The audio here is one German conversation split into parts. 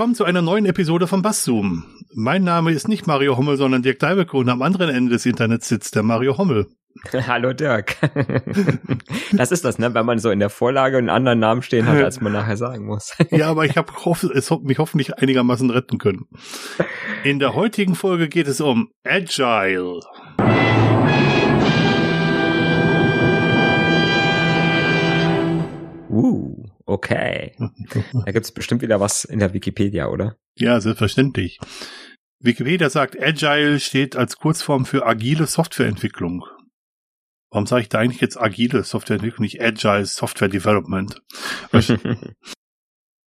Willkommen zu einer neuen Episode von Basszoom. Mein Name ist nicht Mario Hommel, sondern Dirk Deibecke und am anderen Ende des Internets sitzt der Mario Hommel. Hallo Dirk. das ist das, ne? wenn man so in der Vorlage einen anderen Namen stehen hat, als man nachher sagen muss. ja, aber ich habe hoff mich hoffentlich einigermaßen retten können. In der heutigen Folge geht es um Agile. Uh, okay. Da gibt's bestimmt wieder was in der Wikipedia, oder? Ja, selbstverständlich. Wikipedia sagt, Agile steht als Kurzform für agile Softwareentwicklung. Warum sage ich da eigentlich jetzt agile Softwareentwicklung, nicht Agile Software Development?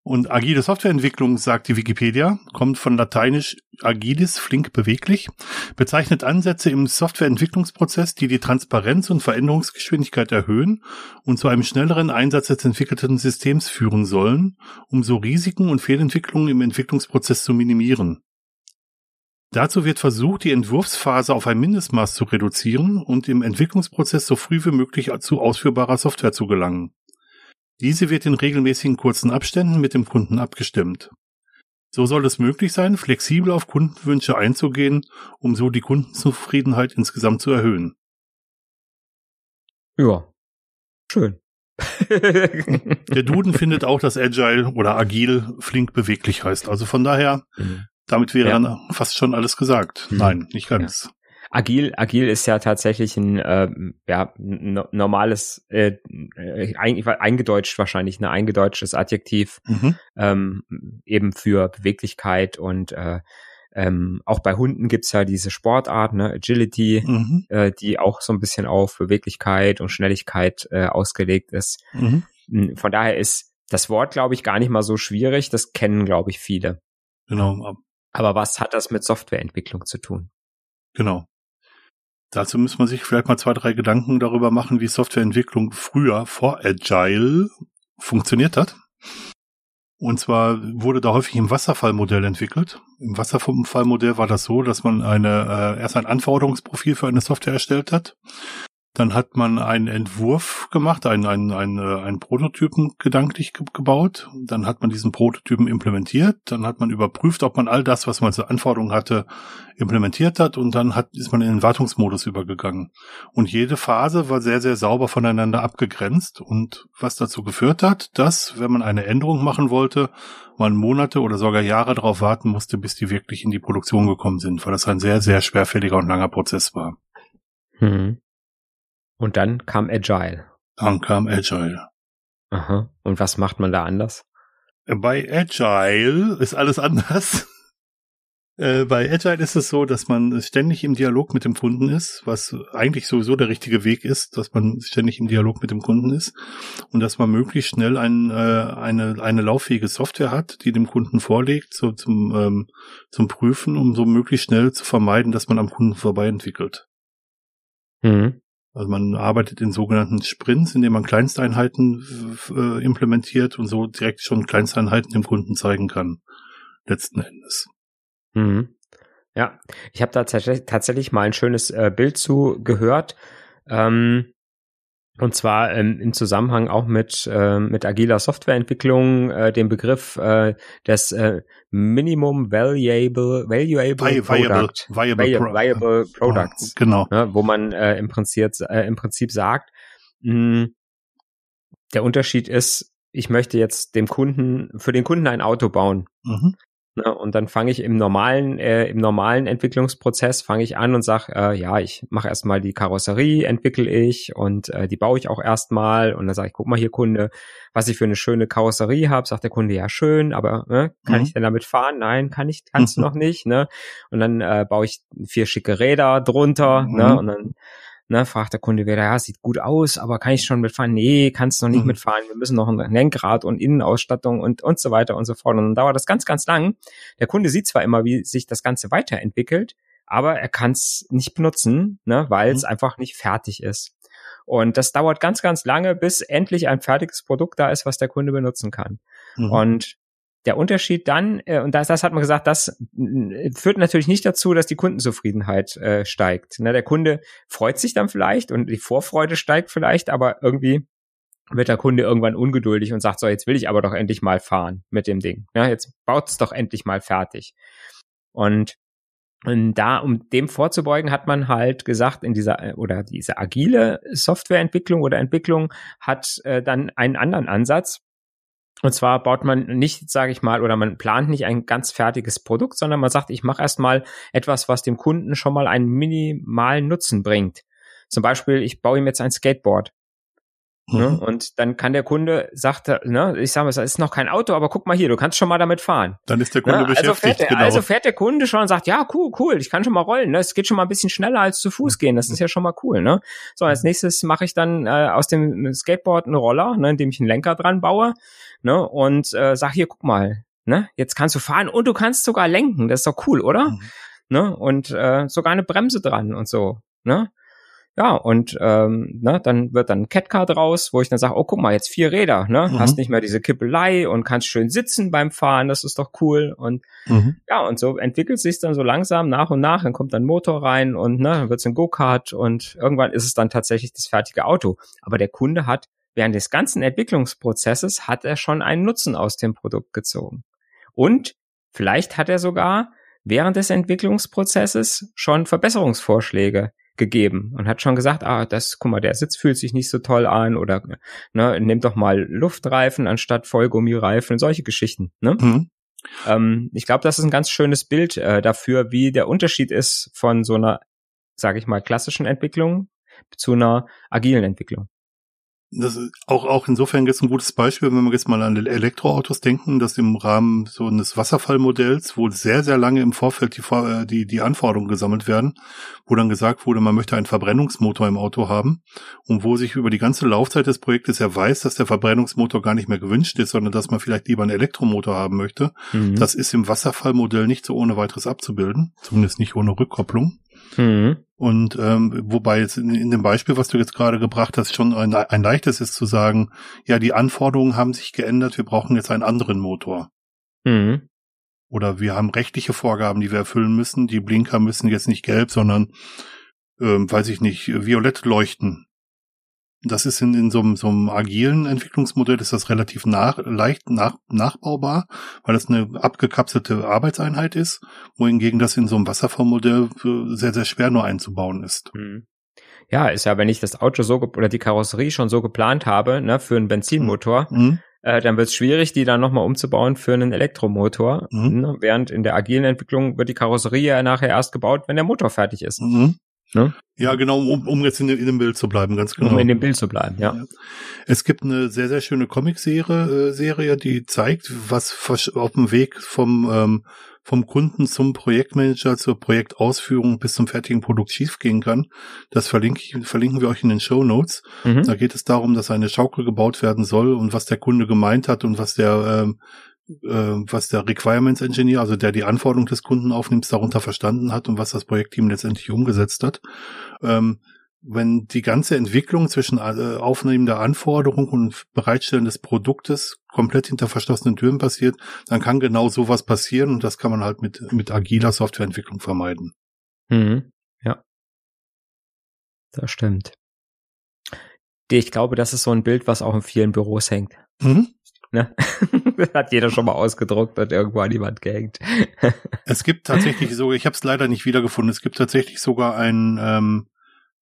Und agile Softwareentwicklung, sagt die Wikipedia, kommt von lateinisch agilis, flink, beweglich, bezeichnet Ansätze im Softwareentwicklungsprozess, die die Transparenz und Veränderungsgeschwindigkeit erhöhen und zu einem schnelleren Einsatz des entwickelten Systems führen sollen, um so Risiken und Fehlentwicklungen im Entwicklungsprozess zu minimieren. Dazu wird versucht, die Entwurfsphase auf ein Mindestmaß zu reduzieren und im Entwicklungsprozess so früh wie möglich zu ausführbarer Software zu gelangen. Diese wird in regelmäßigen kurzen Abständen mit dem Kunden abgestimmt. So soll es möglich sein, flexibel auf Kundenwünsche einzugehen, um so die Kundenzufriedenheit insgesamt zu erhöhen. Ja, schön. Der Duden findet auch, dass Agile oder Agil flink beweglich heißt. Also von daher, mhm. damit wäre ja. dann fast schon alles gesagt. Mhm. Nein, nicht ganz. Ja. Agil, agil ist ja tatsächlich ein äh, ja, normales, äh, äh eingedeutscht wahrscheinlich, ein eingedeutschtes Adjektiv, mhm. ähm, eben für Beweglichkeit und äh, ähm, auch bei Hunden gibt's ja diese Sportart, ne, Agility, mhm. äh, die auch so ein bisschen auf Beweglichkeit und Schnelligkeit äh, ausgelegt ist. Mhm. Hm, von daher ist das Wort, glaube ich, gar nicht mal so schwierig. Das kennen, glaube ich, viele. Genau. Aber was hat das mit Softwareentwicklung zu tun? Genau. Dazu muss man sich vielleicht mal zwei, drei Gedanken darüber machen, wie Softwareentwicklung früher vor Agile funktioniert hat. Und zwar wurde da häufig im Wasserfallmodell entwickelt. Im Wasserfallmodell war das so, dass man eine, äh, erst ein Anforderungsprofil für eine Software erstellt hat. Dann hat man einen Entwurf gemacht, einen, einen, einen, äh, einen Prototypen gedanklich gebaut. Dann hat man diesen Prototypen implementiert. Dann hat man überprüft, ob man all das, was man zur Anforderung hatte, implementiert hat. Und dann hat, ist man in den Wartungsmodus übergegangen. Und jede Phase war sehr, sehr sauber voneinander abgegrenzt. Und was dazu geführt hat, dass, wenn man eine Änderung machen wollte, man Monate oder sogar Jahre darauf warten musste, bis die wirklich in die Produktion gekommen sind, weil das ein sehr, sehr schwerfälliger und langer Prozess war. Hm. Und dann kam Agile. Dann kam Agile. Aha. Und was macht man da anders? Bei Agile ist alles anders. Äh, bei Agile ist es so, dass man ständig im Dialog mit dem Kunden ist, was eigentlich sowieso der richtige Weg ist, dass man ständig im Dialog mit dem Kunden ist und dass man möglichst schnell ein, äh, eine, eine lauffähige Software hat, die dem Kunden vorlegt so zum, ähm, zum Prüfen, um so möglichst schnell zu vermeiden, dass man am Kunden vorbei entwickelt. Mhm. Also man arbeitet in sogenannten Sprints, indem man Kleinsteinheiten äh, implementiert und so direkt schon Kleinsteinheiten dem Kunden zeigen kann. Letzten Endes. Mhm. Ja, ich habe da tatsächlich mal ein schönes äh, Bild zu gehört. Ähm, und zwar ähm, im Zusammenhang auch mit, äh, mit agiler Softwareentwicklung, äh, den Begriff äh, des äh, Minimum Valuable, valuable Vi Product, viable, viable, Pro viable Products. Oh, genau. Ne, wo man äh, im, Prinzip, äh, im Prinzip sagt, mh, der Unterschied ist, ich möchte jetzt dem Kunden, für den Kunden ein Auto bauen. Mhm. Ne, und dann fange ich im normalen, äh, im normalen Entwicklungsprozess fange ich an und sage, äh, ja, ich mache erstmal die Karosserie, entwickle ich und äh, die baue ich auch erstmal. Und dann sage ich, guck mal hier, Kunde, was ich für eine schöne Karosserie habe. Sagt der Kunde, ja, schön, aber ne, kann mhm. ich denn damit fahren? Nein, kann ich, kannst du noch nicht. Ne? Und dann äh, baue ich vier schicke Räder drunter, ne, mhm. ne? Und dann Ne, fragt der Kunde wieder, ja, sieht gut aus, aber kann ich schon mitfahren? Nee, kannst noch nicht mhm. mitfahren. Wir müssen noch ein Lenkrad und Innenausstattung und, und so weiter und so fort. Und dann dauert das ganz, ganz lang. Der Kunde sieht zwar immer, wie sich das Ganze weiterentwickelt, aber er kann es nicht benutzen, ne, weil es mhm. einfach nicht fertig ist. Und das dauert ganz, ganz lange, bis endlich ein fertiges Produkt da ist, was der Kunde benutzen kann. Mhm. Und der Unterschied dann, äh, und das, das hat man gesagt, das äh, führt natürlich nicht dazu, dass die Kundenzufriedenheit äh, steigt. Ne, der Kunde freut sich dann vielleicht und die Vorfreude steigt vielleicht, aber irgendwie wird der Kunde irgendwann ungeduldig und sagt, so, jetzt will ich aber doch endlich mal fahren mit dem Ding. Ja, jetzt baut's doch endlich mal fertig. Und und da, um dem vorzubeugen, hat man halt gesagt, in dieser äh, oder diese agile Softwareentwicklung oder Entwicklung hat äh, dann einen anderen Ansatz. Und zwar baut man nicht, sage ich mal, oder man plant nicht ein ganz fertiges Produkt, sondern man sagt, ich mache erstmal etwas, was dem Kunden schon mal einen minimalen Nutzen bringt. Zum Beispiel, ich baue ihm jetzt ein Skateboard. Ne? Mhm. Und dann kann der Kunde, sagt, ne, ich sage mal, es ist noch kein Auto, aber guck mal hier, du kannst schon mal damit fahren. Dann ist der Kunde ne? beschäftigt. Also fährt, der, genau. also fährt der Kunde schon und sagt, ja, cool, cool, ich kann schon mal rollen. Ne? Es geht schon mal ein bisschen schneller als zu Fuß gehen. Das ist ja schon mal cool. Ne? So, als nächstes mache ich dann äh, aus dem Skateboard einen Roller, ne, indem ich einen Lenker dran baue ne, und äh, sag hier, guck mal, ne, jetzt kannst du fahren und du kannst sogar lenken. Das ist doch cool, oder? Mhm. Ne? Und äh, sogar eine Bremse dran und so. Ne? Ja, und ähm, ne, dann wird dann ein Catcard raus, wo ich dann sage, oh, guck mal, jetzt vier Räder, ne? Mhm. Hast nicht mehr diese Kippelei und kannst schön sitzen beim Fahren, das ist doch cool. Und mhm. ja, und so entwickelt sich dann so langsam nach und nach, dann kommt dann Motor rein und ne, dann wird's ein Go-Kart und irgendwann ist es dann tatsächlich das fertige Auto. Aber der Kunde hat während des ganzen Entwicklungsprozesses hat er schon einen Nutzen aus dem Produkt gezogen. Und vielleicht hat er sogar während des Entwicklungsprozesses schon Verbesserungsvorschläge gegeben und hat schon gesagt, ah, das, guck mal, der Sitz fühlt sich nicht so toll an oder ne, nimm doch mal Luftreifen anstatt Vollgummireifen, solche Geschichten. Ne? Mhm. Ähm, ich glaube, das ist ein ganz schönes Bild äh, dafür, wie der Unterschied ist von so einer, sage ich mal, klassischen Entwicklung zu einer agilen Entwicklung das ist auch, auch insofern jetzt ein gutes Beispiel, wenn wir jetzt mal an Elektroautos denken, dass im Rahmen so eines Wasserfallmodells, wo sehr, sehr lange im Vorfeld die, äh, die, die Anforderungen gesammelt werden, wo dann gesagt wurde, man möchte einen Verbrennungsmotor im Auto haben und wo sich über die ganze Laufzeit des Projektes ja weiß, dass der Verbrennungsmotor gar nicht mehr gewünscht ist, sondern dass man vielleicht lieber einen Elektromotor haben möchte. Mhm. Das ist im Wasserfallmodell nicht so ohne weiteres abzubilden, zumindest nicht ohne Rückkopplung. Mhm. Und ähm, wobei jetzt in, in, dem Beispiel, was du jetzt gerade gebracht hast, schon ein, ein leichtes ist zu sagen, ja, die Anforderungen haben sich geändert, wir brauchen jetzt einen anderen Motor. Mhm. Oder wir haben rechtliche Vorgaben, die wir erfüllen müssen. Die Blinker müssen jetzt nicht gelb, sondern, ähm, weiß ich nicht, violett leuchten das ist in, in so, einem, so einem agilen Entwicklungsmodell ist das relativ nach, leicht nach, nachbaubar, weil das eine abgekapselte Arbeitseinheit ist, wohingegen das in so einem Wasserfallmodell sehr, sehr schwer nur einzubauen ist. Mhm. Ja, ist ja, wenn ich das Auto so oder die Karosserie schon so geplant habe, ne, für einen Benzinmotor, mhm. äh, dann wird es schwierig, die dann nochmal umzubauen für einen Elektromotor. Mhm. Ne, während in der agilen Entwicklung wird die Karosserie ja nachher erst gebaut, wenn der Motor fertig ist. Mhm. Ne? Ja, genau, um, um jetzt in, in, dem Bild zu bleiben, ganz genau. Um in dem Bild zu bleiben, ja. ja. Es gibt eine sehr, sehr schöne Comic-Serie, äh, Serie, die zeigt, was auf dem Weg vom, ähm, vom Kunden zum Projektmanager zur Projektausführung bis zum fertigen Produkt schiefgehen kann. Das verlinke ich, verlinken wir euch in den Show Notes. Mhm. Da geht es darum, dass eine Schaukel gebaut werden soll und was der Kunde gemeint hat und was der ähm, äh, was der Requirements Engineer, also der die Anforderung des Kunden aufnimmt, darunter verstanden hat und was das Projektteam letztendlich umgesetzt hat. Ähm, wenn die ganze Entwicklung zwischen äh, Aufnehmen der Anforderung und Bereitstellen des Produktes komplett hinter verschlossenen Türen passiert, dann kann genau sowas passieren und das kann man halt mit, mit agiler Softwareentwicklung vermeiden. Mhm. Ja. Das stimmt. Ich glaube, das ist so ein Bild, was auch in vielen Büros hängt. Mhm. Ne? hat jeder schon mal ausgedruckt und irgendwo an jemand gehängt. es gibt tatsächlich sogar, ich habe es leider nicht wiedergefunden, es gibt tatsächlich sogar ein, ähm,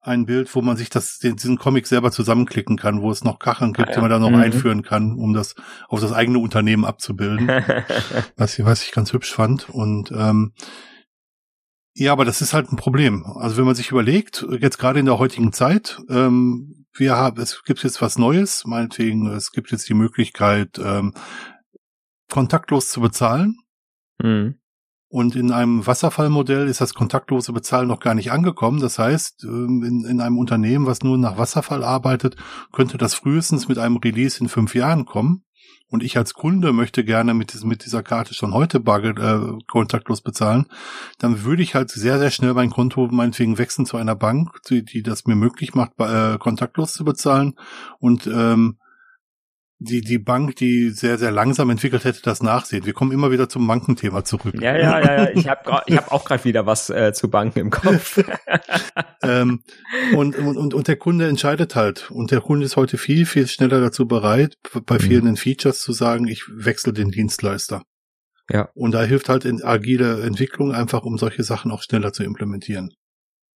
ein Bild, wo man sich das, den, diesen Comic selber zusammenklicken kann, wo es noch Kacheln gibt, ah, ja. die man da noch mhm. einführen kann, um das auf das eigene Unternehmen abzubilden. was, ich, was ich ganz hübsch fand. Und ähm, ja, aber das ist halt ein Problem. Also wenn man sich überlegt, jetzt gerade in der heutigen Zeit, ähm, wir haben, es gibt jetzt was Neues, meinetwegen, es gibt jetzt die Möglichkeit, ähm, kontaktlos zu bezahlen. Mhm. Und in einem Wasserfallmodell ist das kontaktlose Bezahlen noch gar nicht angekommen. Das heißt, ähm, in, in einem Unternehmen, was nur nach Wasserfall arbeitet, könnte das frühestens mit einem Release in fünf Jahren kommen und ich als Kunde möchte gerne mit, diesem, mit dieser Karte schon heute Bargeld, äh, kontaktlos bezahlen, dann würde ich halt sehr, sehr schnell mein Konto meinetwegen wechseln zu einer Bank, die, die das mir möglich macht, äh, kontaktlos zu bezahlen. Und ähm, die, die Bank, die sehr, sehr langsam entwickelt hätte, das nachsehen. Wir kommen immer wieder zum Bankenthema zurück. Ja, ja, ja, ja. Ich habe ich hab auch gerade wieder was äh, zu Banken im Kopf. ähm, und, und, und der Kunde entscheidet halt. Und der Kunde ist heute viel, viel schneller dazu bereit, bei mhm. fehlenden Features zu sagen, ich wechsle den Dienstleister. Ja. Und da hilft halt in agile Entwicklung einfach, um solche Sachen auch schneller zu implementieren.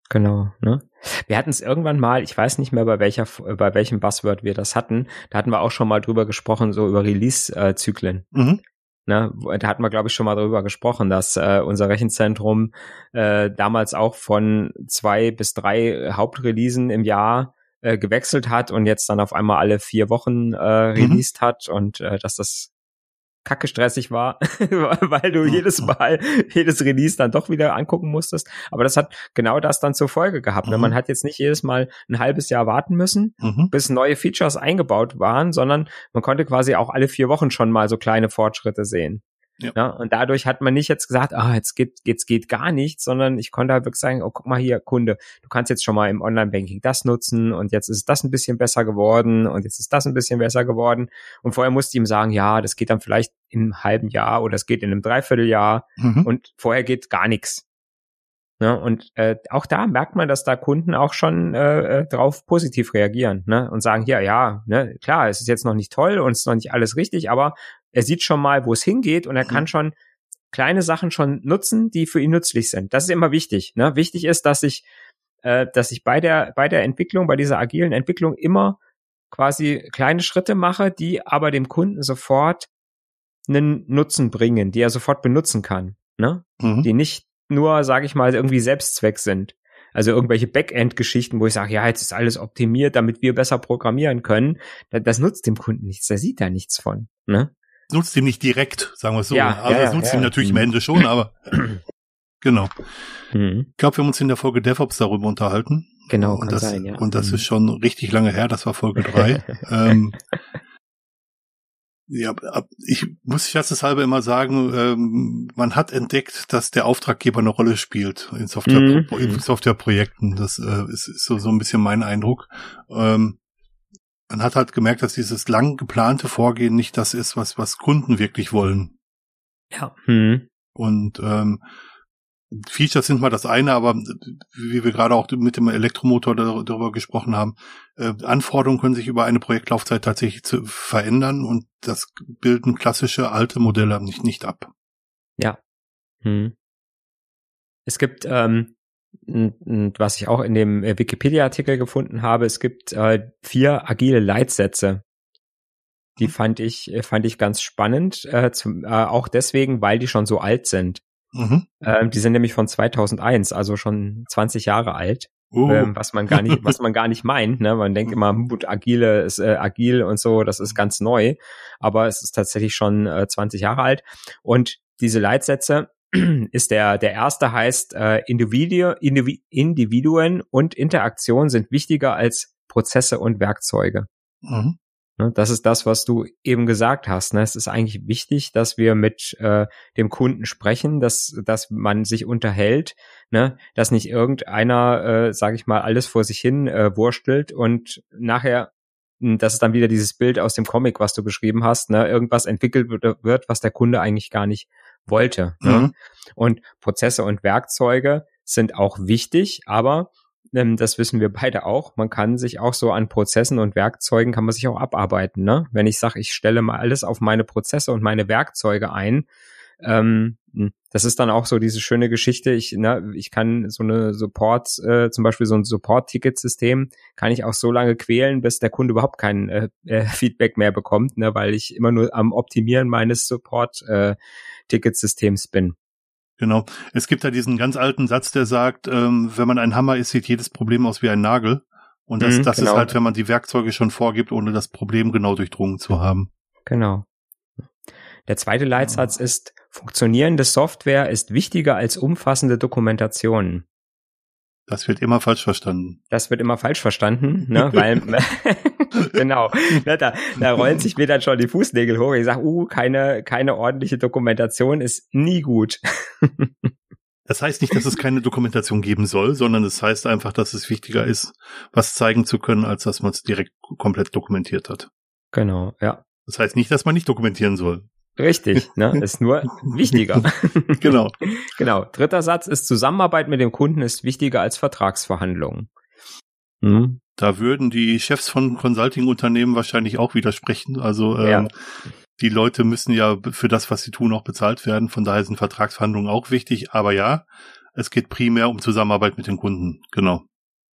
Genau, ne? Wir hatten es irgendwann mal, ich weiß nicht mehr bei welcher, bei welchem Buzzword wir das hatten, da hatten wir auch schon mal drüber gesprochen, so über Release-Zyklen. Mhm. Ne, da hatten wir, glaube ich, schon mal drüber gesprochen, dass äh, unser Rechenzentrum äh, damals auch von zwei bis drei Hauptreleasen im Jahr äh, gewechselt hat und jetzt dann auf einmal alle vier Wochen äh, mhm. released mhm. hat und äh, dass das kacke stressig war, weil du jedes Mal, jedes Release dann doch wieder angucken musstest. Aber das hat genau das dann zur Folge gehabt. Ne? Mhm. Man hat jetzt nicht jedes Mal ein halbes Jahr warten müssen, mhm. bis neue Features eingebaut waren, sondern man konnte quasi auch alle vier Wochen schon mal so kleine Fortschritte sehen. Ja. ja. und dadurch hat man nicht jetzt gesagt, ah, jetzt geht, jetzt geht gar nichts, sondern ich konnte halt wirklich sagen, oh, guck mal hier, Kunde, du kannst jetzt schon mal im Online-Banking das nutzen und jetzt ist das ein bisschen besser geworden und jetzt ist das ein bisschen besser geworden. Und vorher musste ich ihm sagen, ja, das geht dann vielleicht im halben Jahr oder es geht in einem Dreivierteljahr mhm. und vorher geht gar nichts. Ja, und äh, auch da merkt man, dass da Kunden auch schon äh, äh, drauf positiv reagieren ne? und sagen, ja, ja, ne, klar, es ist jetzt noch nicht toll und es ist noch nicht alles richtig, aber er sieht schon mal, wo es hingeht und er mhm. kann schon kleine Sachen schon nutzen, die für ihn nützlich sind. Das ist immer wichtig. Ne? Wichtig ist, dass ich, äh, dass ich bei der bei der Entwicklung, bei dieser agilen Entwicklung immer quasi kleine Schritte mache, die aber dem Kunden sofort einen Nutzen bringen, die er sofort benutzen kann, ne? Mhm. Die nicht nur, sage ich mal, irgendwie Selbstzweck sind. Also irgendwelche Backend-Geschichten, wo ich sage, ja, jetzt ist alles optimiert, damit wir besser programmieren können. Das, das nutzt dem Kunden nichts, der sieht da nichts von. Ne? Nutzt ihm nicht direkt, sagen wir es so. Ja, also ja, es nutzt ja. ihm natürlich am Ende schon, aber genau. Mhm. Ich glaube, wir haben uns in der Folge DevOps darüber unterhalten. Genau, und das, sein, ja. Und das mhm. ist schon richtig lange her, das war Folge drei. ähm, ja, ich muss halber immer sagen, ähm, man hat entdeckt, dass der Auftraggeber eine Rolle spielt in, Software, mhm. in Softwareprojekten. Das äh, ist, ist so, so ein bisschen mein Eindruck. Ähm, man hat halt gemerkt, dass dieses lang geplante Vorgehen nicht das ist, was, was Kunden wirklich wollen. Ja. Mhm. Und ähm, Features sind mal das eine, aber wie wir gerade auch mit dem Elektromotor darüber gesprochen haben, äh, Anforderungen können sich über eine Projektlaufzeit tatsächlich zu verändern und das bilden klassische alte Modelle nicht, nicht ab. Ja. Hm. Es gibt, ähm, was ich auch in dem äh, Wikipedia-Artikel gefunden habe, es gibt äh, vier agile Leitsätze. Die hm. fand ich, äh, fand ich ganz spannend, äh, zum, äh, auch deswegen, weil die schon so alt sind. Mhm. Ähm, die sind nämlich von 2001, also schon 20 Jahre alt. Uh. Ähm, was man gar nicht, was man gar nicht meint. Ne? Man denkt immer, gut, agile ist äh, agil und so, das ist ganz neu, aber es ist tatsächlich schon äh, 20 Jahre alt. Und diese Leitsätze ist der der erste heißt äh, Individu, Indivi Individuen und Interaktion sind wichtiger als Prozesse und Werkzeuge. Mhm. Ne, das ist das, was du eben gesagt hast. Ne? Es ist eigentlich wichtig, dass wir mit äh, dem Kunden sprechen, dass, dass man sich unterhält, ne? dass nicht irgendeiner, äh, sage ich mal, alles vor sich hin äh, wurstelt und nachher hm, das ist dann wieder dieses Bild aus dem Comic, was du beschrieben hast, ne? irgendwas entwickelt wird, was der Kunde eigentlich gar nicht wollte. Ne? Mhm. Ne? Und Prozesse und Werkzeuge sind auch wichtig, aber ähm, das wissen wir beide auch, man kann sich auch so an Prozessen und Werkzeugen kann man sich auch abarbeiten. Ne? Wenn ich sage, ich stelle mal alles auf meine Prozesse und meine Werkzeuge ein, ähm, hm, das ist dann auch so diese schöne Geschichte. Ich, ne, ich kann so eine Support, äh, zum Beispiel so ein Support-Ticket-System, kann ich auch so lange quälen, bis der Kunde überhaupt kein äh, äh, Feedback mehr bekommt, ne, weil ich immer nur am Optimieren meines Support-Ticket-Systems äh, bin. Genau. Es gibt da diesen ganz alten Satz, der sagt, ähm, wenn man ein Hammer ist, sieht jedes Problem aus wie ein Nagel. Und das, mhm, das genau. ist halt, wenn man die Werkzeuge schon vorgibt, ohne das Problem genau durchdrungen zu haben. Genau. Der zweite Leitsatz ja. ist, funktionierende Software ist wichtiger als umfassende Dokumentation. Das wird immer falsch verstanden. Das wird immer falsch verstanden, ne? weil genau, ne, da, da rollen sich mir dann schon die Fußnägel hoch. Ich sage, uh, keine, keine ordentliche Dokumentation ist nie gut. Das heißt nicht, dass es keine Dokumentation geben soll, sondern es das heißt einfach, dass es wichtiger ist, was zeigen zu können, als dass man es direkt komplett dokumentiert hat. Genau, ja. Das heißt nicht, dass man nicht dokumentieren soll. Richtig, ne? ist nur wichtiger. genau. genau. Dritter Satz ist Zusammenarbeit mit dem Kunden ist wichtiger als Vertragsverhandlungen. Hm. Da würden die Chefs von Consulting-Unternehmen wahrscheinlich auch widersprechen. Also ähm, ja. die Leute müssen ja für das, was sie tun, auch bezahlt werden. Von daher sind Vertragsverhandlungen auch wichtig. Aber ja, es geht primär um Zusammenarbeit mit den Kunden. Genau.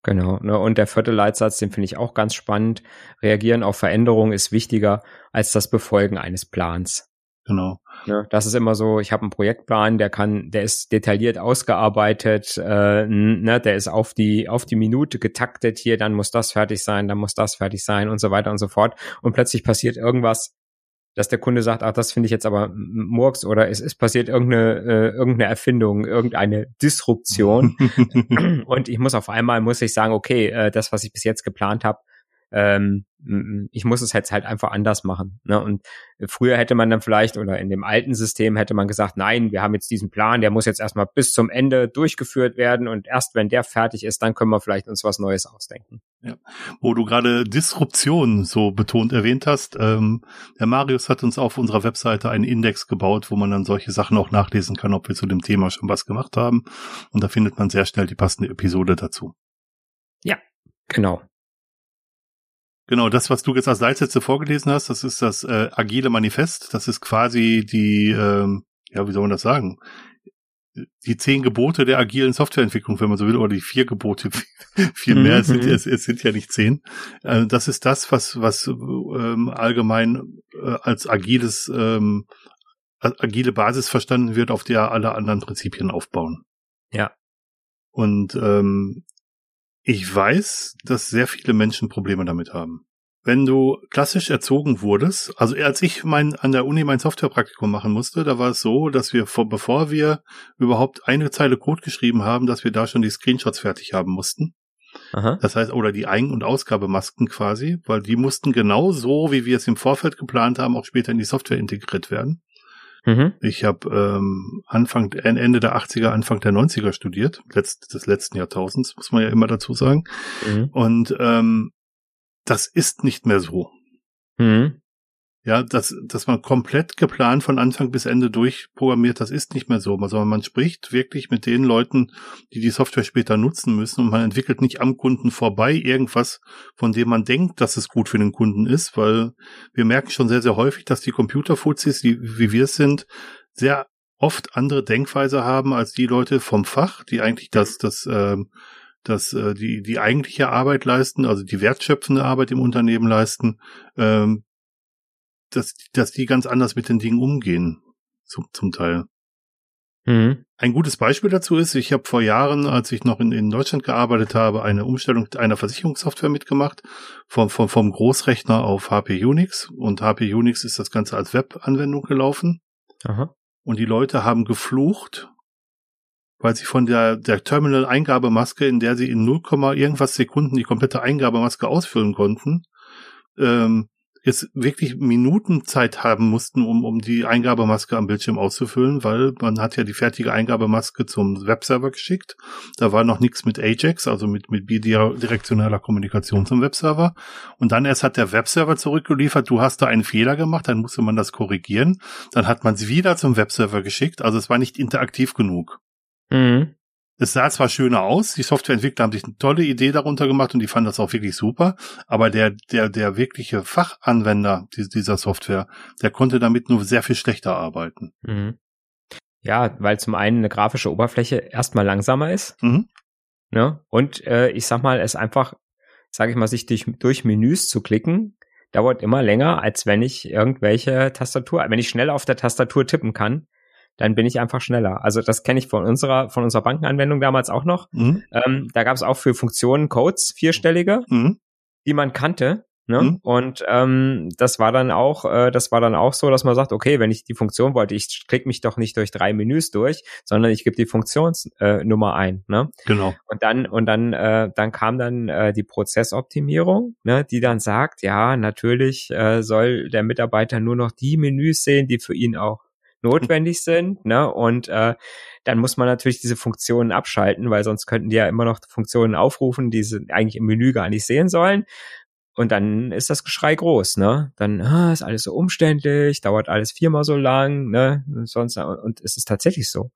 Genau. Ne? Und der vierte Leitsatz, den finde ich auch ganz spannend. Reagieren auf Veränderungen ist wichtiger als das Befolgen eines Plans. Genau. Ne, das ist immer so, ich habe einen Projektplan, der kann, der ist detailliert ausgearbeitet, äh, ne, der ist auf die, auf die Minute getaktet, hier, dann muss das fertig sein, dann muss das fertig sein und so weiter und so fort. Und plötzlich passiert irgendwas, dass der Kunde sagt, ach, das finde ich jetzt aber Murks oder es ist passiert irgendeine, äh, irgendeine Erfindung, irgendeine Disruption. und ich muss auf einmal, muss ich sagen, okay, äh, das, was ich bis jetzt geplant habe, ähm, ich muss es jetzt halt einfach anders machen. Ne? Und früher hätte man dann vielleicht oder in dem alten System hätte man gesagt, nein, wir haben jetzt diesen Plan, der muss jetzt erstmal bis zum Ende durchgeführt werden und erst wenn der fertig ist, dann können wir vielleicht uns was Neues ausdenken. Ja. Wo du gerade Disruption so betont erwähnt hast, ähm, der Marius hat uns auf unserer Webseite einen Index gebaut, wo man dann solche Sachen auch nachlesen kann, ob wir zu dem Thema schon was gemacht haben. Und da findet man sehr schnell die passende Episode dazu. Ja, genau. Genau, das, was du jetzt als Leitsätze vorgelesen hast, das ist das äh, agile Manifest. Das ist quasi die, ähm, ja, wie soll man das sagen? Die zehn Gebote der agilen Softwareentwicklung, wenn man so will, oder die vier Gebote, viel mehr, es, sind, mhm. es, es sind ja nicht zehn. Äh, das ist das, was, was ähm, allgemein äh, als agiles, ähm, agile Basis verstanden wird, auf der alle anderen Prinzipien aufbauen. Ja. Und ähm, ich weiß, dass sehr viele Menschen Probleme damit haben. Wenn du klassisch erzogen wurdest, also als ich mein, an der Uni mein Softwarepraktikum machen musste, da war es so, dass wir vor, bevor wir überhaupt eine Zeile Code geschrieben haben, dass wir da schon die Screenshots fertig haben mussten. Aha. Das heißt, oder die Ein- und Ausgabemasken quasi, weil die mussten genau so, wie wir es im Vorfeld geplant haben, auch später in die Software integriert werden. Mhm. Ich habe ähm, Anfang, Ende der 80er, Anfang der 90er studiert, letzt, des letzten Jahrtausends, muss man ja immer dazu sagen. Mhm. Und ähm, das ist nicht mehr so. Mhm. Ja, dass, dass man komplett geplant von Anfang bis Ende durchprogrammiert, das ist nicht mehr so, sondern man spricht wirklich mit den Leuten, die die Software später nutzen müssen und man entwickelt nicht am Kunden vorbei irgendwas, von dem man denkt, dass es gut für den Kunden ist, weil wir merken schon sehr, sehr häufig, dass die Computerfuzis, die, wie wir es sind, sehr oft andere Denkweise haben als die Leute vom Fach, die eigentlich das, das, ähm, dass äh, die die eigentliche Arbeit leisten, also die wertschöpfende Arbeit im Unternehmen leisten, ähm, dass, dass die ganz anders mit den Dingen umgehen, zum, zum Teil. Mhm. Ein gutes Beispiel dazu ist, ich habe vor Jahren, als ich noch in, in Deutschland gearbeitet habe, eine Umstellung einer Versicherungssoftware mitgemacht, vom, vom, vom Großrechner auf HP Unix. Und HP Unix ist das Ganze als Webanwendung gelaufen. Aha. Und die Leute haben geflucht, weil sie von der, der Terminal-Eingabemaske, in der sie in 0, irgendwas Sekunden die komplette Eingabemaske ausfüllen konnten, ähm, jetzt wirklich Minuten Zeit haben mussten, um, um die Eingabemaske am Bildschirm auszufüllen, weil man hat ja die fertige Eingabemaske zum Webserver geschickt. Da war noch nichts mit Ajax, also mit, mit bidirektionaler Kommunikation zum Webserver. Und dann erst hat der Webserver zurückgeliefert, du hast da einen Fehler gemacht, dann musste man das korrigieren. Dann hat man es wieder zum Webserver geschickt, also es war nicht interaktiv genug. Mhm. Es sah zwar schöner aus, die Softwareentwickler haben sich eine tolle Idee darunter gemacht und die fanden das auch wirklich super, aber der, der, der wirkliche Fachanwender dieser Software, der konnte damit nur sehr viel schlechter arbeiten. Mhm. Ja, weil zum einen eine grafische Oberfläche erstmal langsamer ist. Mhm. Ne? Und äh, ich sag mal, es einfach, sage ich mal, sich durch, durch Menüs zu klicken, dauert immer länger, als wenn ich irgendwelche Tastatur, wenn ich schnell auf der Tastatur tippen kann, dann bin ich einfach schneller. Also das kenne ich von unserer von unserer Bankenanwendung damals auch noch. Mhm. Ähm, da gab es auch für Funktionen Codes vierstellige, mhm. die man kannte. Ne? Mhm. Und ähm, das war dann auch, äh, das war dann auch so, dass man sagt, okay, wenn ich die Funktion wollte, ich klicke mich doch nicht durch drei Menüs durch, sondern ich gebe die Funktionsnummer äh, ein. Ne? Genau. Und dann und dann äh, dann kam dann äh, die Prozessoptimierung, ne, die dann sagt, ja, natürlich äh, soll der Mitarbeiter nur noch die Menüs sehen, die für ihn auch notwendig sind, ne? Und äh, dann muss man natürlich diese Funktionen abschalten, weil sonst könnten die ja immer noch Funktionen aufrufen, die sie eigentlich im Menü gar nicht sehen sollen. und dann ist das Geschrei groß, ne? Dann ah, ist alles so umständlich, dauert alles viermal so lang, ne? Sonst und es ist tatsächlich so,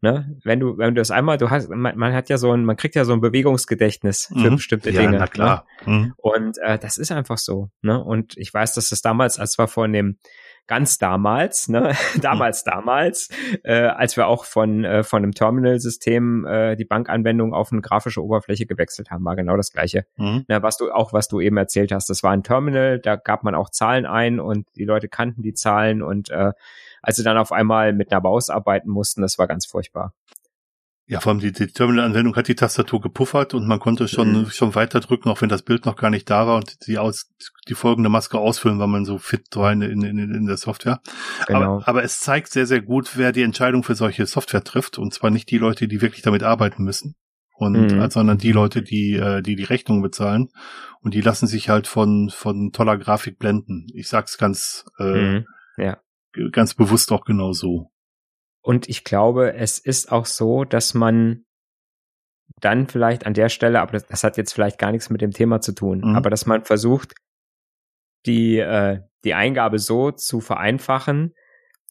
ne? Wenn du wenn du das einmal, du hast, man, man hat ja so ein, man kriegt ja so ein Bewegungsgedächtnis für mhm. bestimmte ja, Dinge, na klar. Ne? Mhm. Und äh, das ist einfach so, ne? Und ich weiß, dass das damals, als wir von dem ganz damals, ne, damals, damals, äh, als wir auch von, äh, von einem Terminal-System äh, die Bankanwendung auf eine grafische Oberfläche gewechselt haben, war genau das gleiche. Mhm. Na, was du, auch was du eben erzählt hast, das war ein Terminal, da gab man auch Zahlen ein und die Leute kannten die Zahlen und äh, als sie dann auf einmal mit einer Maus arbeiten mussten, das war ganz furchtbar. Ja, vor allem die, die Terminal-Anwendung hat die Tastatur gepuffert und man konnte schon, mhm. schon weiter drücken, auch wenn das Bild noch gar nicht da war und die, aus, die folgende Maske ausfüllen, weil man so fit war in, in, in, in der Software. Genau. Aber, aber es zeigt sehr, sehr gut, wer die Entscheidung für solche Software trifft und zwar nicht die Leute, die wirklich damit arbeiten müssen. Und, mhm. sondern die Leute, die, äh, die die Rechnung bezahlen und die lassen sich halt von, von toller Grafik blenden. Ich sag's ganz, äh, mhm. ja. ganz bewusst auch genau so. Und ich glaube, es ist auch so, dass man dann vielleicht an der Stelle, aber das, das hat jetzt vielleicht gar nichts mit dem Thema zu tun, mhm. aber dass man versucht, die, äh, die Eingabe so zu vereinfachen,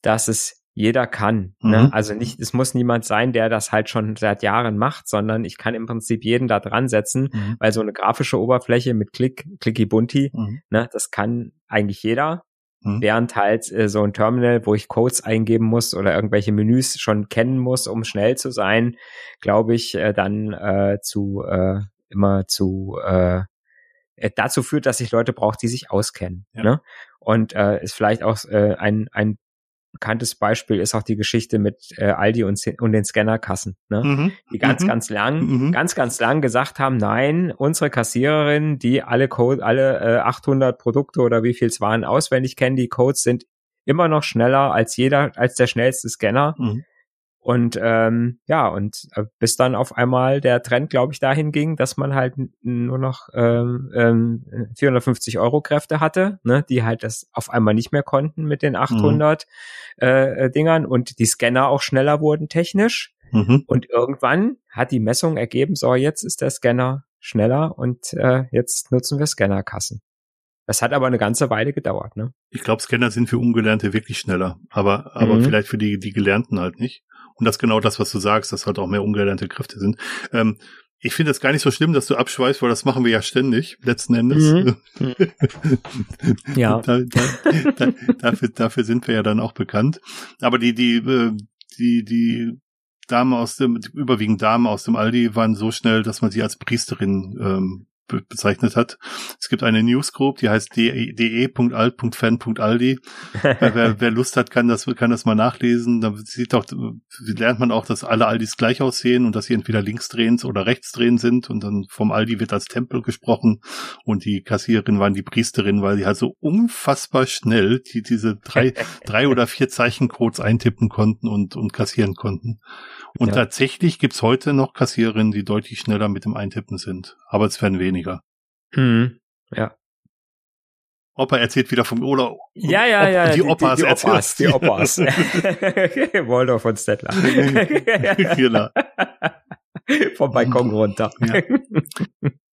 dass es jeder kann. Ne? Mhm. Ne? Also nicht, es muss niemand sein, der das halt schon seit Jahren macht, sondern ich kann im Prinzip jeden da dran setzen, mhm. weil so eine grafische Oberfläche mit Klick, Clicky Bunti, mhm. ne, das kann eigentlich jeder. Mhm. Während halt äh, so ein Terminal, wo ich Codes eingeben muss oder irgendwelche Menüs schon kennen muss, um schnell zu sein, glaube ich, äh, dann äh, zu äh, immer zu äh, äh, dazu führt, dass ich Leute brauche, die sich auskennen. Ja. Ne? Und äh, ist vielleicht auch äh, ein, ein bekanntes Beispiel ist auch die Geschichte mit äh, Aldi und, und den Scannerkassen, ne? Mhm. die ganz, mhm. ganz lang, mhm. ganz, ganz lang gesagt haben, nein, unsere Kassiererin, die alle Code, alle äh, 800 Produkte oder wie viel es waren auswendig kennen, die Codes sind immer noch schneller als jeder, als der schnellste Scanner. Mhm. Und ähm, ja, und äh, bis dann auf einmal der Trend, glaube ich, dahin ging, dass man halt nur noch ähm, ähm, 450 Euro Kräfte hatte, ne, die halt das auf einmal nicht mehr konnten mit den 800 mhm. äh, äh, Dingern und die Scanner auch schneller wurden technisch. Mhm. Und irgendwann hat die Messung ergeben, so jetzt ist der Scanner schneller und äh, jetzt nutzen wir Scannerkassen. Das hat aber eine ganze Weile gedauert, ne? Ich glaube, Scanner sind für Ungelernte wirklich schneller, aber aber mhm. vielleicht für die die Gelernten halt nicht. Und das ist genau das, was du sagst, dass halt auch mehr ungelernte Kräfte sind. Ähm, ich finde es gar nicht so schlimm, dass du abschweißt, weil das machen wir ja ständig, letzten Endes. Mhm. ja. Da, da, da, dafür, dafür sind wir ja dann auch bekannt. Aber die, die, äh, die, die Damen aus dem, überwiegend Damen aus dem Aldi waren so schnell, dass man sie als Priesterin ähm, bezeichnet hat. Es gibt eine Newsgroup, die heißt de.alt.fan.aldi. wer, wer Lust hat, kann das, kann das mal nachlesen. Da sieht auch, lernt man auch, dass alle Aldis gleich aussehen und dass sie entweder linksdrehend oder rechtsdrehend sind und dann vom Aldi wird als Tempel gesprochen und die Kassiererin waren die Priesterin, weil sie halt so unfassbar schnell die, diese drei, drei oder vier Zeichencodes eintippen konnten und, und kassieren konnten. Und ja. tatsächlich gibt's heute noch Kassiererinnen, die deutlich schneller mit dem Eintippen sind. Aber es werden weniger. Mhm. Ja. Opa erzählt wieder vom Urlaub. Ja, ja, ja. Die, die Opas, die, die Opas. Waldorf von Stettler. genau. Vom Balkon runter. Ja.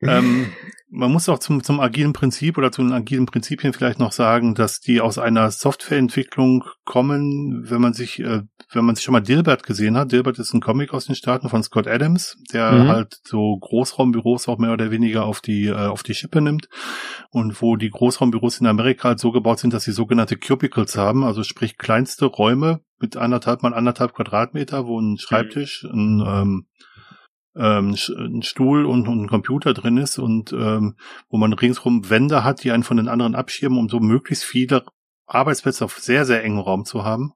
ähm, man muss auch zum, zum agilen Prinzip oder zu den agilen Prinzipien vielleicht noch sagen, dass die aus einer Softwareentwicklung kommen, wenn man sich, äh, wenn man sich schon mal Dilbert gesehen hat. Dilbert ist ein Comic aus den Staaten von Scott Adams, der mhm. halt so Großraumbüros auch mehr oder weniger auf die, äh, auf die Schippe nimmt und wo die Großraumbüros in Amerika halt so gebaut sind, dass sie sogenannte Cubicles haben, also sprich kleinste Räume mit anderthalb mal anderthalb Quadratmeter, wo ein Schreibtisch, ein, ähm, ähm, ein Stuhl und, und, ein Computer drin ist und ähm, wo man ringsrum Wände hat, die einen von den anderen abschirmen, um so möglichst viele Arbeitsplätze auf sehr, sehr engem Raum zu haben.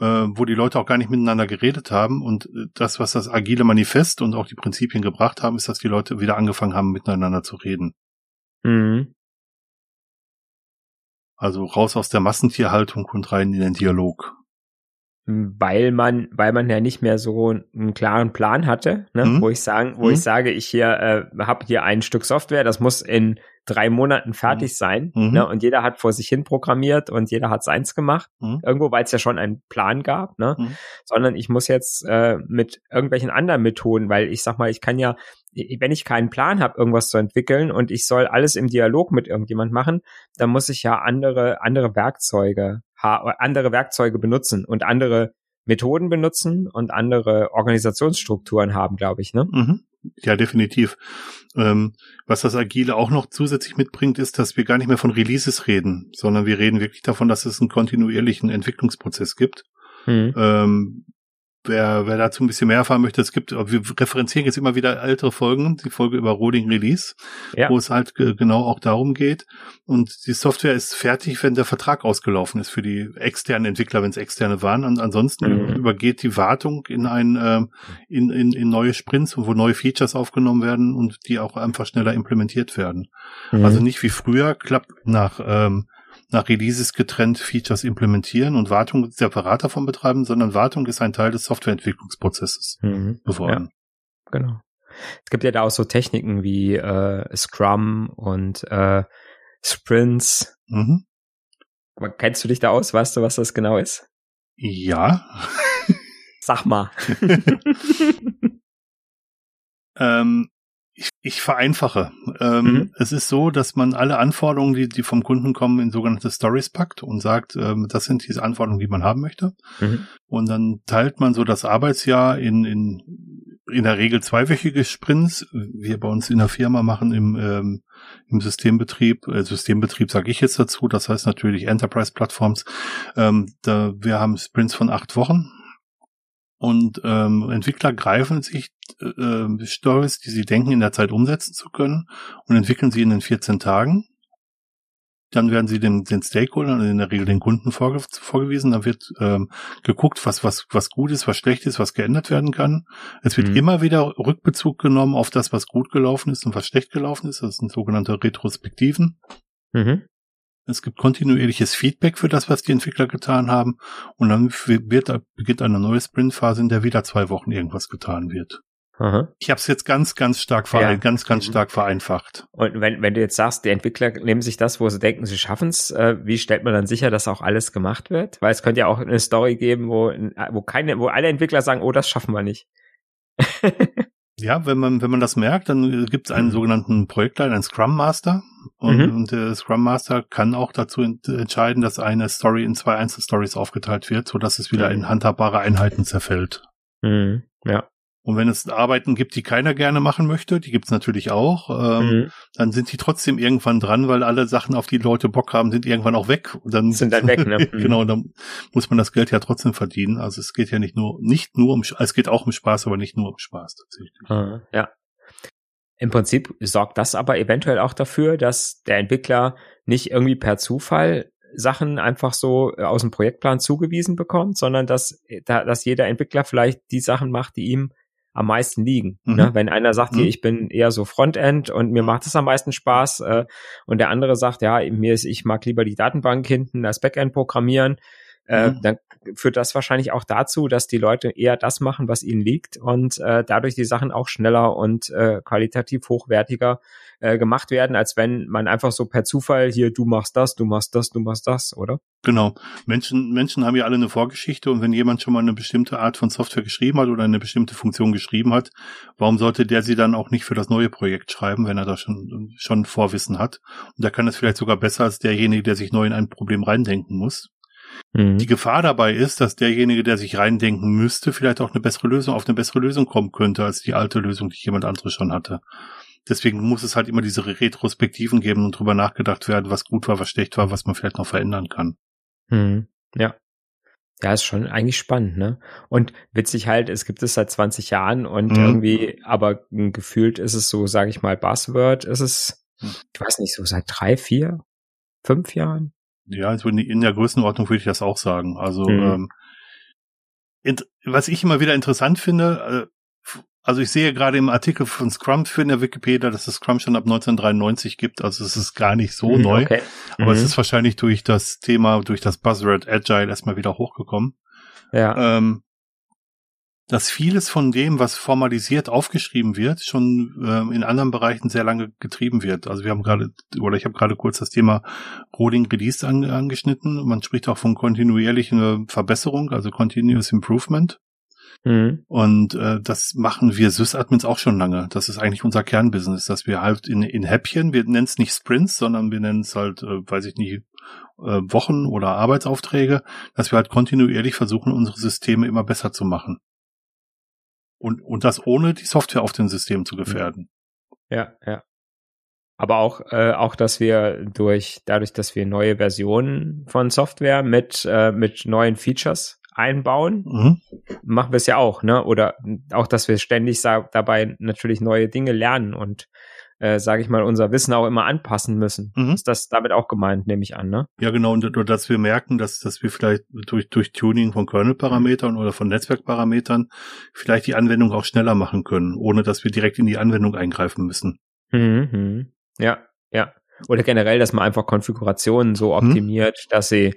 Äh, wo die Leute auch gar nicht miteinander geredet haben. Und äh, das, was das agile Manifest und auch die Prinzipien gebracht haben, ist, dass die Leute wieder angefangen haben, miteinander zu reden. Mhm. Also raus aus der Massentierhaltung und rein in den Dialog weil man, weil man ja nicht mehr so einen klaren Plan hatte, ne? Mhm. wo ich sagen, wo mhm. ich sage, ich hier äh, habe hier ein Stück Software, das muss in drei Monaten fertig mhm. sein, mhm. ne? und jeder hat vor sich hin programmiert und jeder hat seins gemacht, mhm. irgendwo, weil es ja schon einen Plan gab, ne? Mhm. sondern ich muss jetzt äh, mit irgendwelchen anderen Methoden, weil ich sag mal, ich kann ja wenn ich keinen Plan habe, irgendwas zu entwickeln und ich soll alles im Dialog mit irgendjemand machen, dann muss ich ja andere, andere Werkzeuge, andere Werkzeuge benutzen und andere Methoden benutzen und andere Organisationsstrukturen haben, glaube ich, ne? Mhm. Ja, definitiv. Ähm, was das Agile auch noch zusätzlich mitbringt, ist, dass wir gar nicht mehr von Releases reden, sondern wir reden wirklich davon, dass es einen kontinuierlichen Entwicklungsprozess gibt. Mhm. Ähm, wer, wer dazu ein bisschen mehr erfahren möchte, es gibt, wir referenzieren jetzt immer wieder ältere Folgen, die Folge über Rolling Release, ja. wo es halt genau auch darum geht. Und die Software ist fertig, wenn der Vertrag ausgelaufen ist für die externen Entwickler, wenn es externe waren. Und ansonsten mhm. übergeht die Wartung in ein, äh, in, in, in neue Sprints, wo neue Features aufgenommen werden und die auch einfach schneller implementiert werden. Mhm. Also nicht wie früher, klappt nach ähm, nach Releases getrennt Features implementieren und Wartung separat davon betreiben, sondern Wartung ist ein Teil des Softwareentwicklungsprozesses mhm. geworden. Ja, genau. Es gibt ja da auch so Techniken wie äh, Scrum und äh, Sprints. Mhm. Kennst du dich da aus? Weißt du, was das genau ist? Ja. Sag mal. ähm, ich, ich vereinfache. Ähm, mhm. Es ist so, dass man alle Anforderungen, die, die vom Kunden kommen, in sogenannte Stories packt und sagt, ähm, das sind diese Anforderungen, die man haben möchte. Mhm. Und dann teilt man so das Arbeitsjahr in, in, in der Regel zweiwöchige Sprints. Wir bei uns in der Firma machen im, ähm, im Systembetrieb, äh, Systembetrieb sage ich jetzt dazu, das heißt natürlich Enterprise-Plattforms. Ähm, da, wir haben Sprints von acht Wochen und ähm, Entwickler greifen sich äh, Stories, die sie denken, in der Zeit umsetzen zu können und entwickeln sie in den 14 Tagen. Dann werden sie den, den Stakeholdern, in der Regel den Kunden vorge vorgewiesen. Dann wird ähm, geguckt, was, was, was gut ist, was schlecht ist, was geändert werden kann. Es wird mhm. immer wieder Rückbezug genommen auf das, was gut gelaufen ist und was schlecht gelaufen ist. Das sind sogenannte Retrospektiven. Mhm. Es gibt kontinuierliches Feedback für das, was die Entwickler getan haben. Und dann wird, beginnt eine neue Sprintphase, in der wieder zwei Wochen irgendwas getan wird. Aha. Ich habe es jetzt ganz, ganz stark verein, ja. ganz, ganz mhm. stark vereinfacht. Und wenn, wenn du jetzt sagst, die Entwickler nehmen sich das, wo sie denken, sie schaffen es, äh, wie stellt man dann sicher, dass auch alles gemacht wird? Weil es könnte ja auch eine Story geben, wo, wo keine, wo alle Entwickler sagen, oh, das schaffen wir nicht. Ja, wenn man, wenn man das merkt, dann gibt es einen mhm. sogenannten Projektleiter, einen Scrum Master. Und, mhm. der Scrum Master kann auch dazu entscheiden, dass eine Story in zwei Einzelstories aufgeteilt wird, so dass es wieder in handhabbare Einheiten zerfällt. Mhm. Ja. Und wenn es Arbeiten gibt, die keiner gerne machen möchte, die gibt's natürlich auch, ähm, mhm. dann sind die trotzdem irgendwann dran, weil alle Sachen, auf die Leute Bock haben, sind irgendwann auch weg. Und dann sind dann weg, ne? genau, dann muss man das Geld ja trotzdem verdienen. Also es geht ja nicht nur, nicht nur um, es geht auch um Spaß, aber nicht nur um Spaß tatsächlich. Mhm, ja. Im Prinzip sorgt das aber eventuell auch dafür, dass der Entwickler nicht irgendwie per Zufall Sachen einfach so aus dem Projektplan zugewiesen bekommt, sondern dass, dass jeder Entwickler vielleicht die Sachen macht, die ihm am meisten liegen. Mhm. Ne? Wenn einer sagt, mhm. hier, ich bin eher so Frontend und mir macht es am meisten Spaß äh, und der andere sagt, ja, mir ist, ich mag lieber die Datenbank hinten als Backend programmieren, äh, mhm. dann führt das wahrscheinlich auch dazu, dass die Leute eher das machen, was ihnen liegt und äh, dadurch die Sachen auch schneller und äh, qualitativ hochwertiger äh, gemacht werden, als wenn man einfach so per Zufall hier, du machst das, du machst das, du machst das, oder? Genau. Menschen, Menschen haben ja alle eine Vorgeschichte und wenn jemand schon mal eine bestimmte Art von Software geschrieben hat oder eine bestimmte Funktion geschrieben hat, warum sollte der sie dann auch nicht für das neue Projekt schreiben, wenn er da schon, schon Vorwissen hat? Und da kann es vielleicht sogar besser als derjenige, der sich neu in ein Problem reindenken muss. Mhm. Die Gefahr dabei ist, dass derjenige, der sich reindenken müsste, vielleicht auch eine bessere Lösung, auf eine bessere Lösung kommen könnte, als die alte Lösung, die jemand anderes schon hatte. Deswegen muss es halt immer diese Retrospektiven geben und drüber nachgedacht werden, was gut war, was schlecht war, was man vielleicht noch verändern kann. Mhm. Ja. Ja, ist schon eigentlich spannend, ne? Und witzig halt, es gibt es seit 20 Jahren und mhm. irgendwie, aber gefühlt ist es so, sage ich mal, Buzzword ist es, hm. ich weiß nicht, so seit drei, vier, fünf Jahren? Ja, also in der Größenordnung würde ich das auch sagen. Also mhm. ähm, was ich immer wieder interessant finde, äh, also ich sehe gerade im Artikel von Scrum für in der Wikipedia, dass es Scrum schon ab 1993 gibt. Also es ist gar nicht so mhm, neu. Okay. Aber mhm. es ist wahrscheinlich durch das Thema, durch das Buzzword Agile erstmal wieder hochgekommen. Ja. Ähm, dass vieles von dem, was formalisiert aufgeschrieben wird, schon äh, in anderen Bereichen sehr lange getrieben wird. Also wir haben gerade, oder ich habe gerade kurz das Thema Rolling Release an, angeschnitten. Man spricht auch von kontinuierlichen Verbesserung, also Continuous Improvement. Mhm. Und äh, das machen wir Sys-Admins auch schon lange. Das ist eigentlich unser Kernbusiness, dass wir halt in, in Häppchen, wir nennen es nicht Sprints, sondern wir nennen es halt, äh, weiß ich nicht, äh, Wochen oder Arbeitsaufträge, dass wir halt kontinuierlich versuchen, unsere Systeme immer besser zu machen. Und, und das ohne die Software auf den Systemen zu gefährden. Ja, ja. Aber auch, äh, auch, dass wir durch, dadurch, dass wir neue Versionen von Software mit, äh, mit neuen Features einbauen, mhm. machen wir es ja auch, ne? Oder auch, dass wir ständig dabei natürlich neue Dinge lernen und äh, sage ich mal, unser Wissen auch immer anpassen müssen. Mhm. Ist das damit auch gemeint, nehme ich an, ne? Ja, genau. Und dass wir merken, dass, dass wir vielleicht durch, durch Tuning von Kernel-Parametern oder von Netzwerkparametern vielleicht die Anwendung auch schneller machen können, ohne dass wir direkt in die Anwendung eingreifen müssen. Mhm. mhm. Ja, ja. Oder generell, dass man einfach Konfigurationen so mhm. optimiert, hm. dass sie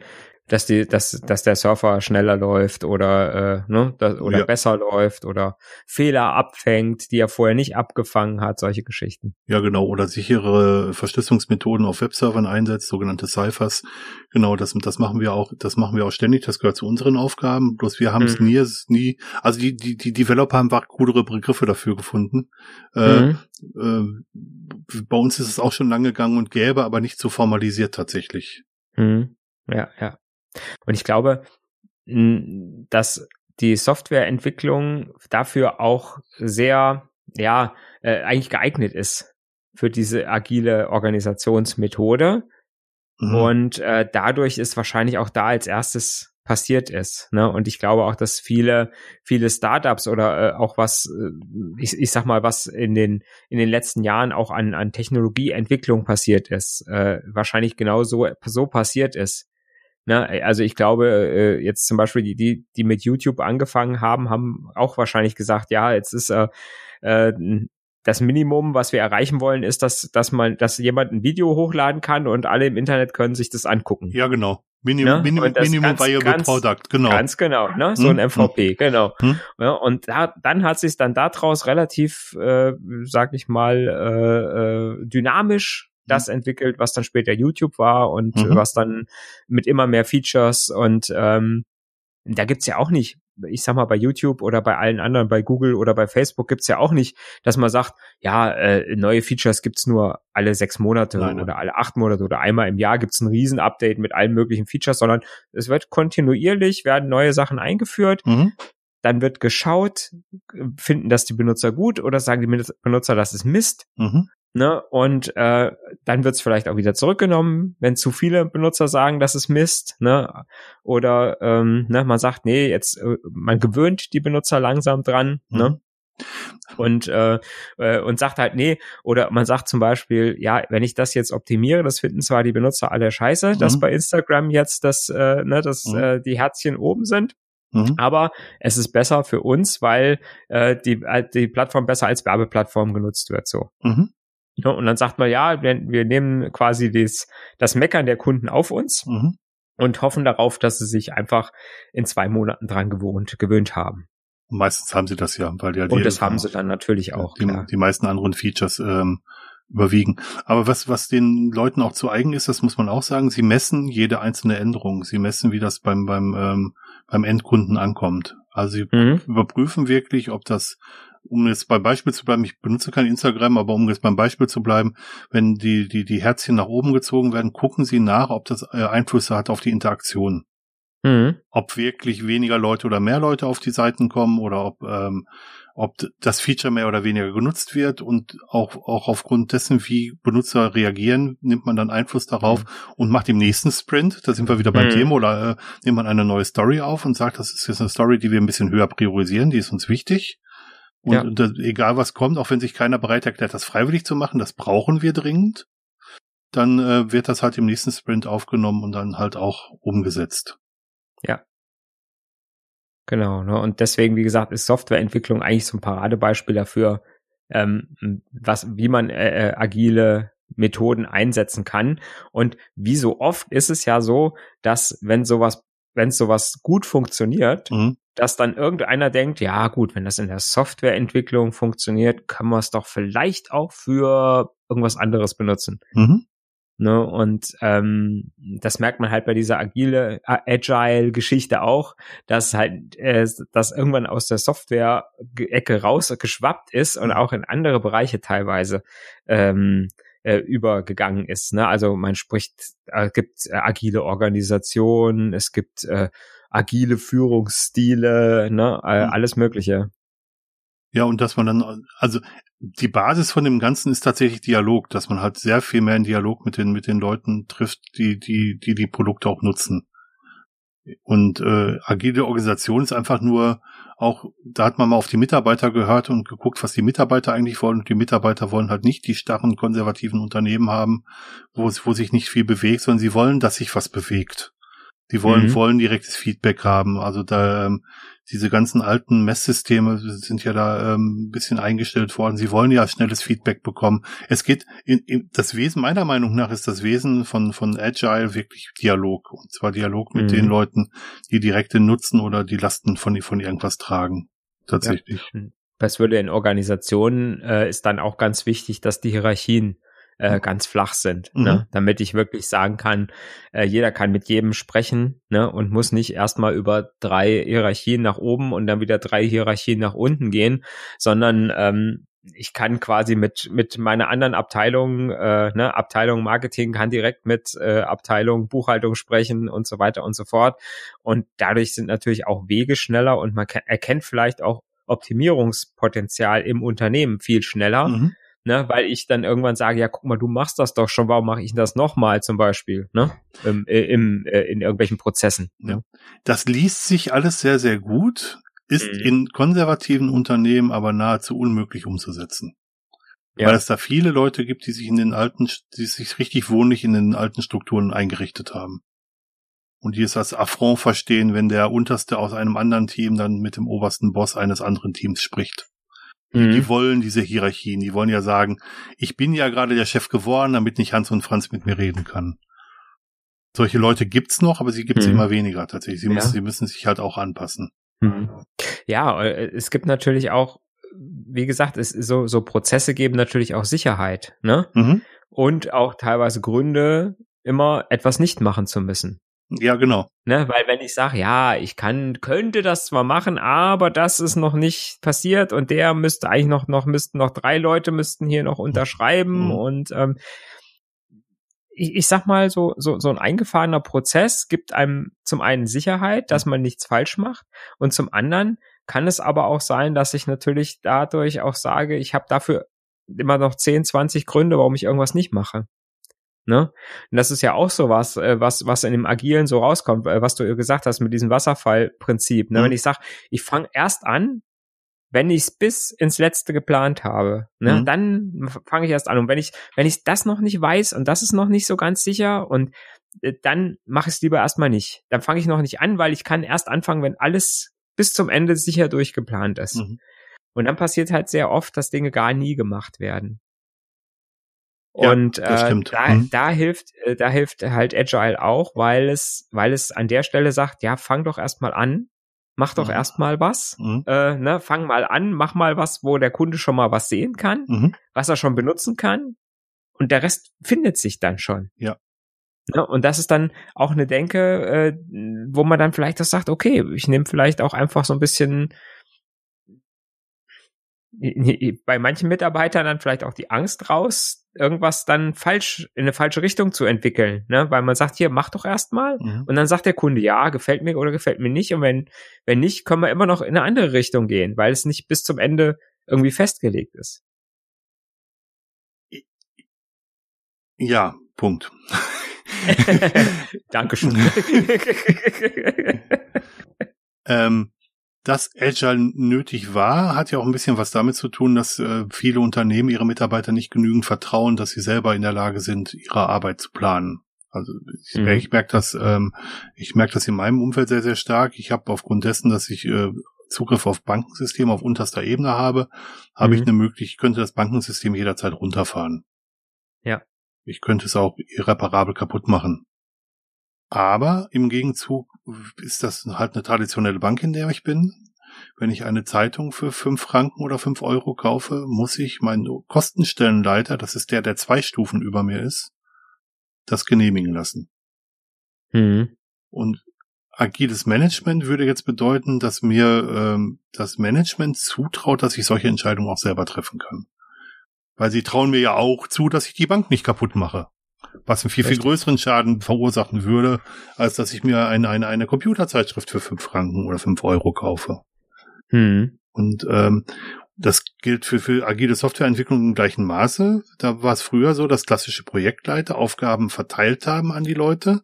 dass die, dass, dass der Surfer schneller läuft oder, äh, ne, das, oder ja. besser läuft oder Fehler abfängt, die er vorher nicht abgefangen hat, solche Geschichten. Ja, genau, oder sichere Verschlüsselungsmethoden auf Webservern einsetzt, sogenannte Ciphers. Genau, das, das machen wir auch, das machen wir auch ständig, das gehört zu unseren Aufgaben. Bloß wir haben es mhm. nie, nie, also die, die, die Developer haben coolere Begriffe dafür gefunden. Äh, mhm. äh, bei uns ist es auch schon lange gegangen und gäbe, aber nicht so formalisiert tatsächlich. Mhm. Ja, ja. Und ich glaube, dass die Softwareentwicklung dafür auch sehr, ja, äh, eigentlich geeignet ist für diese agile Organisationsmethode. Mhm. Und äh, dadurch ist wahrscheinlich auch da als erstes passiert ist. Ne? Und ich glaube auch, dass viele, viele Startups oder äh, auch was, äh, ich, ich sag mal, was in den, in den letzten Jahren auch an, an Technologieentwicklung passiert ist, äh, wahrscheinlich genau so, so passiert ist. Ne, also ich glaube, äh, jetzt zum Beispiel die, die, die mit YouTube angefangen haben, haben auch wahrscheinlich gesagt, ja, jetzt ist äh, äh, das Minimum, was wir erreichen wollen, ist, dass, dass man, dass jemand ein Video hochladen kann und alle im Internet können sich das angucken. Ja, genau. Minimum, ne? Minimum, Minimum ganz, Viable ganz, Product, genau. Ganz genau, ne? So hm, ein MVP, hm. genau. Hm. Ja, und da, dann hat sich dann daraus relativ, äh, sag ich mal, äh, äh, dynamisch das mhm. entwickelt, was dann später YouTube war und mhm. was dann mit immer mehr Features und ähm, da gibt's ja auch nicht, ich sag mal, bei YouTube oder bei allen anderen, bei Google oder bei Facebook gibt's ja auch nicht, dass man sagt, ja, äh, neue Features gibt's nur alle sechs Monate nein, oder alle acht Monate oder einmal im Jahr gibt's ein Riesen-Update mit allen möglichen Features, sondern es wird kontinuierlich, werden neue Sachen eingeführt. Mhm. Dann wird geschaut, finden das die Benutzer gut oder sagen die Benutzer, das ist Mist. Mhm. Ne? Und äh, dann wird es vielleicht auch wieder zurückgenommen, wenn zu viele Benutzer sagen, das ist Mist. Ne? Oder ähm, ne, man sagt, nee, jetzt äh, man gewöhnt die Benutzer langsam dran. Mhm. Ne? und äh, äh, und sagt halt nee oder man sagt zum Beispiel ja wenn ich das jetzt optimiere das finden zwar die Benutzer alle scheiße mhm. dass bei Instagram jetzt das äh, ne dass mhm. äh, die Herzchen oben sind mhm. aber es ist besser für uns weil äh, die äh, die Plattform besser als Werbeplattform genutzt wird so mhm. Ja, und dann sagt man, ja, wir, nehmen quasi das, das Meckern der Kunden auf uns mhm. und hoffen darauf, dass sie sich einfach in zwei Monaten dran gewohnt, gewöhnt haben. meistens haben sie das ja, weil ja die, Und das haben sie dann natürlich auch. Die, die meisten anderen Features ähm, überwiegen. Aber was, was den Leuten auch zu eigen ist, das muss man auch sagen, sie messen jede einzelne Änderung. Sie messen, wie das beim, beim, ähm, beim Endkunden ankommt. Also sie mhm. überprüfen wirklich, ob das um jetzt beim Beispiel zu bleiben, ich benutze kein Instagram, aber um jetzt beim Beispiel zu bleiben, wenn die, die, die Herzchen nach oben gezogen werden, gucken Sie nach, ob das äh, Einflüsse hat auf die Interaktion. Mhm. Ob wirklich weniger Leute oder mehr Leute auf die Seiten kommen oder ob, ähm, ob das Feature mehr oder weniger genutzt wird und auch, auch aufgrund dessen, wie Benutzer reagieren, nimmt man dann Einfluss darauf mhm. und macht im nächsten Sprint, da sind wir wieder beim mhm. Thema, oder äh, nimmt man eine neue Story auf und sagt, das ist jetzt eine Story, die wir ein bisschen höher priorisieren, die ist uns wichtig. Und, ja. und das, egal was kommt, auch wenn sich keiner bereit erklärt, das freiwillig zu machen, das brauchen wir dringend, dann äh, wird das halt im nächsten Sprint aufgenommen und dann halt auch umgesetzt. Ja. Genau, ne? Und deswegen, wie gesagt, ist Softwareentwicklung eigentlich so ein Paradebeispiel dafür, ähm, was, wie man äh, äh, agile Methoden einsetzen kann. Und wie so oft ist es ja so, dass wenn sowas, wenn sowas gut funktioniert, mhm dass dann irgendeiner denkt, ja gut, wenn das in der Softwareentwicklung funktioniert, kann man es doch vielleicht auch für irgendwas anderes benutzen. Mhm. Ne? Und ähm, das merkt man halt bei dieser agile, agile-Geschichte auch, dass halt äh, das irgendwann aus der Software-Ecke rausgeschwappt ist und auch in andere Bereiche teilweise ähm, äh, übergegangen ist. Ne? Also man spricht, äh, gibt äh, agile Organisationen, es gibt äh, agile Führungsstile, ne? Mhm. alles Mögliche. Ja, und dass man dann, also die Basis von dem Ganzen ist tatsächlich Dialog, dass man halt sehr viel mehr in Dialog mit den, mit den Leuten trifft, die, die, die die Produkte auch nutzen. Und äh, agile Organisation ist einfach nur auch, da hat man mal auf die Mitarbeiter gehört und geguckt, was die Mitarbeiter eigentlich wollen. Und die Mitarbeiter wollen halt nicht die starren konservativen Unternehmen haben, wo, wo sich nicht viel bewegt, sondern sie wollen, dass sich was bewegt. Die wollen, mhm. wollen direktes Feedback haben. Also da ähm, diese ganzen alten Messsysteme sind ja da ähm, ein bisschen eingestellt worden. Sie wollen ja schnelles Feedback bekommen. Es geht in, in das Wesen meiner Meinung nach ist das Wesen von von Agile wirklich Dialog und zwar Dialog mit mhm. den Leuten, die direkte Nutzen oder die Lasten von von irgendwas tragen. Tatsächlich. Ja. Das würde in Organisationen äh, ist dann auch ganz wichtig, dass die Hierarchien äh, ganz flach sind, ne? mhm. ne? damit ich wirklich sagen kann, äh, jeder kann mit jedem sprechen ne? und muss nicht erstmal über drei Hierarchien nach oben und dann wieder drei Hierarchien nach unten gehen, sondern ähm, ich kann quasi mit mit meiner anderen Abteilung, äh, ne, Abteilung Marketing kann direkt mit äh, Abteilung Buchhaltung sprechen und so weiter und so fort. Und dadurch sind natürlich auch Wege schneller und man erkennt vielleicht auch Optimierungspotenzial im Unternehmen viel schneller. Mhm ne, weil ich dann irgendwann sage, ja, guck mal, du machst das doch schon, warum mache ich das nochmal zum Beispiel, ne, im, äh, im, äh, in irgendwelchen Prozessen. Ja. Das liest sich alles sehr, sehr gut, ist mhm. in konservativen Unternehmen aber nahezu unmöglich umzusetzen. Ja. Weil es da viele Leute gibt, die sich in den alten, die sich richtig wohnlich in den alten Strukturen eingerichtet haben. Und die es als Affront verstehen, wenn der Unterste aus einem anderen Team dann mit dem obersten Boss eines anderen Teams spricht. Mhm. Die wollen diese Hierarchien. Die wollen ja sagen, ich bin ja gerade der Chef geworden, damit nicht Hans und Franz mit mir reden kann. Solche Leute gibt's noch, aber sie gibt's mhm. immer weniger tatsächlich. Sie, ja. müssen, sie müssen sich halt auch anpassen. Mhm. Ja, äh, es gibt natürlich auch, wie gesagt, es so, so Prozesse geben natürlich auch Sicherheit, ne? Mhm. Und auch teilweise Gründe, immer etwas nicht machen zu müssen. Ja, genau. Ne, weil wenn ich sage, ja, ich kann, könnte das zwar machen, aber das ist noch nicht passiert und der müsste eigentlich noch, noch müssten noch drei Leute müssten hier noch unterschreiben mhm. und ähm, ich, ich sag mal, so, so, so ein eingefahrener Prozess gibt einem zum einen Sicherheit, dass man nichts falsch macht und zum anderen kann es aber auch sein, dass ich natürlich dadurch auch sage, ich habe dafür immer noch 10, 20 Gründe, warum ich irgendwas nicht mache. Ne? Und das ist ja auch so was, äh, was, was in dem Agilen so rauskommt, äh, was du gesagt hast mit diesem Wasserfallprinzip. Ne? Mhm. Wenn ich sage, ich fange erst an, wenn ich es bis ins Letzte geplant habe, ne, mhm. dann fange ich erst an. Und wenn ich, wenn ich das noch nicht weiß und das ist noch nicht so ganz sicher und äh, dann mache ich es lieber erstmal nicht. Dann fange ich noch nicht an, weil ich kann erst anfangen, wenn alles bis zum Ende sicher durchgeplant ist. Mhm. Und dann passiert halt sehr oft, dass Dinge gar nie gemacht werden. Und ja, äh, da, hm. da hilft, äh, da hilft halt Agile auch, weil es, weil es an der Stelle sagt, ja, fang doch erstmal an, mach doch mhm. erstmal was, mhm. äh, ne, fang mal an, mach mal was, wo der Kunde schon mal was sehen kann, mhm. was er schon benutzen kann, und der Rest findet sich dann schon. Ja. Ne, und das ist dann auch eine Denke, äh, wo man dann vielleicht auch sagt, okay, ich nehme vielleicht auch einfach so ein bisschen bei manchen Mitarbeitern dann vielleicht auch die Angst raus, irgendwas dann falsch in eine falsche Richtung zu entwickeln, ne? Weil man sagt, hier mach doch erstmal mhm. und dann sagt der Kunde, ja, gefällt mir oder gefällt mir nicht und wenn wenn nicht, können wir immer noch in eine andere Richtung gehen, weil es nicht bis zum Ende irgendwie festgelegt ist. Ja, Punkt. Dankeschön. ähm, dass Agile nötig war, hat ja auch ein bisschen was damit zu tun, dass äh, viele Unternehmen ihre Mitarbeiter nicht genügend vertrauen, dass sie selber in der Lage sind, ihre Arbeit zu planen. Also ich, mhm. ich merke das, ähm, ich merke das in meinem Umfeld sehr, sehr stark. Ich habe aufgrund dessen, dass ich äh, Zugriff auf Bankensysteme auf unterster Ebene habe, habe mhm. ich eine Möglichkeit, ich könnte das Bankensystem jederzeit runterfahren. Ja. Ich könnte es auch irreparabel kaputt machen. Aber im Gegenzug ist das halt eine traditionelle Bank, in der ich bin. Wenn ich eine Zeitung für fünf Franken oder fünf Euro kaufe, muss ich meinen Kostenstellenleiter, das ist der, der zwei Stufen über mir ist, das genehmigen lassen. Mhm. Und agiles Management würde jetzt bedeuten, dass mir ähm, das Management zutraut, dass ich solche Entscheidungen auch selber treffen kann. Weil sie trauen mir ja auch zu, dass ich die Bank nicht kaputt mache. Was einen viel, viel größeren Schaden verursachen würde, als dass ich mir eine, eine, eine Computerzeitschrift für fünf Franken oder fünf Euro kaufe. Hm. Und ähm, das gilt für, für agile Softwareentwicklung im gleichen Maße. Da war es früher so, dass klassische Projektleiter Aufgaben verteilt haben an die Leute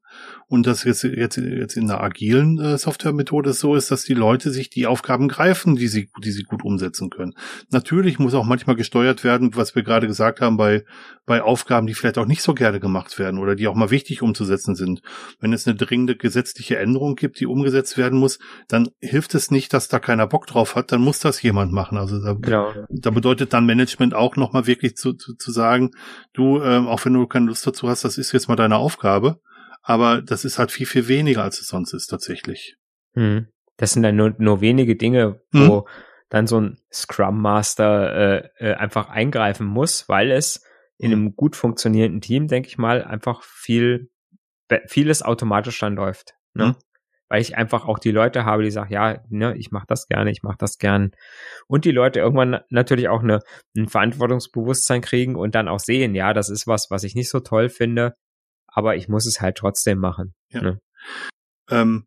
und das jetzt, jetzt, jetzt in der agilen äh, Softwaremethode so ist, dass die Leute sich die Aufgaben greifen, die sie, die sie gut umsetzen können. Natürlich muss auch manchmal gesteuert werden, was wir gerade gesagt haben, bei, bei Aufgaben, die vielleicht auch nicht so gerne gemacht werden oder die auch mal wichtig umzusetzen sind. Wenn es eine dringende gesetzliche Änderung gibt, die umgesetzt werden muss, dann hilft es nicht, dass da keiner Bock drauf hat, dann muss das jemand machen. Also da, genau. da bedeutet dann Management auch nochmal wirklich zu, zu, zu sagen, du, ähm, auch wenn du keine Lust dazu hast, das ist jetzt mal deine Aufgabe aber das ist halt viel, viel weniger, als es sonst ist tatsächlich. Hm. Das sind dann nur, nur wenige Dinge, wo hm. dann so ein Scrum Master äh, äh, einfach eingreifen muss, weil es in einem gut funktionierenden Team, denke ich mal, einfach viel, vieles automatisch dann läuft. Ne? Weil ich einfach auch die Leute habe, die sagen, ja, ne, ich mache das gerne, ich mache das gern. Und die Leute irgendwann natürlich auch eine, ein Verantwortungsbewusstsein kriegen und dann auch sehen, ja, das ist was, was ich nicht so toll finde aber ich muss es halt trotzdem machen. Ja. Ne? Ähm,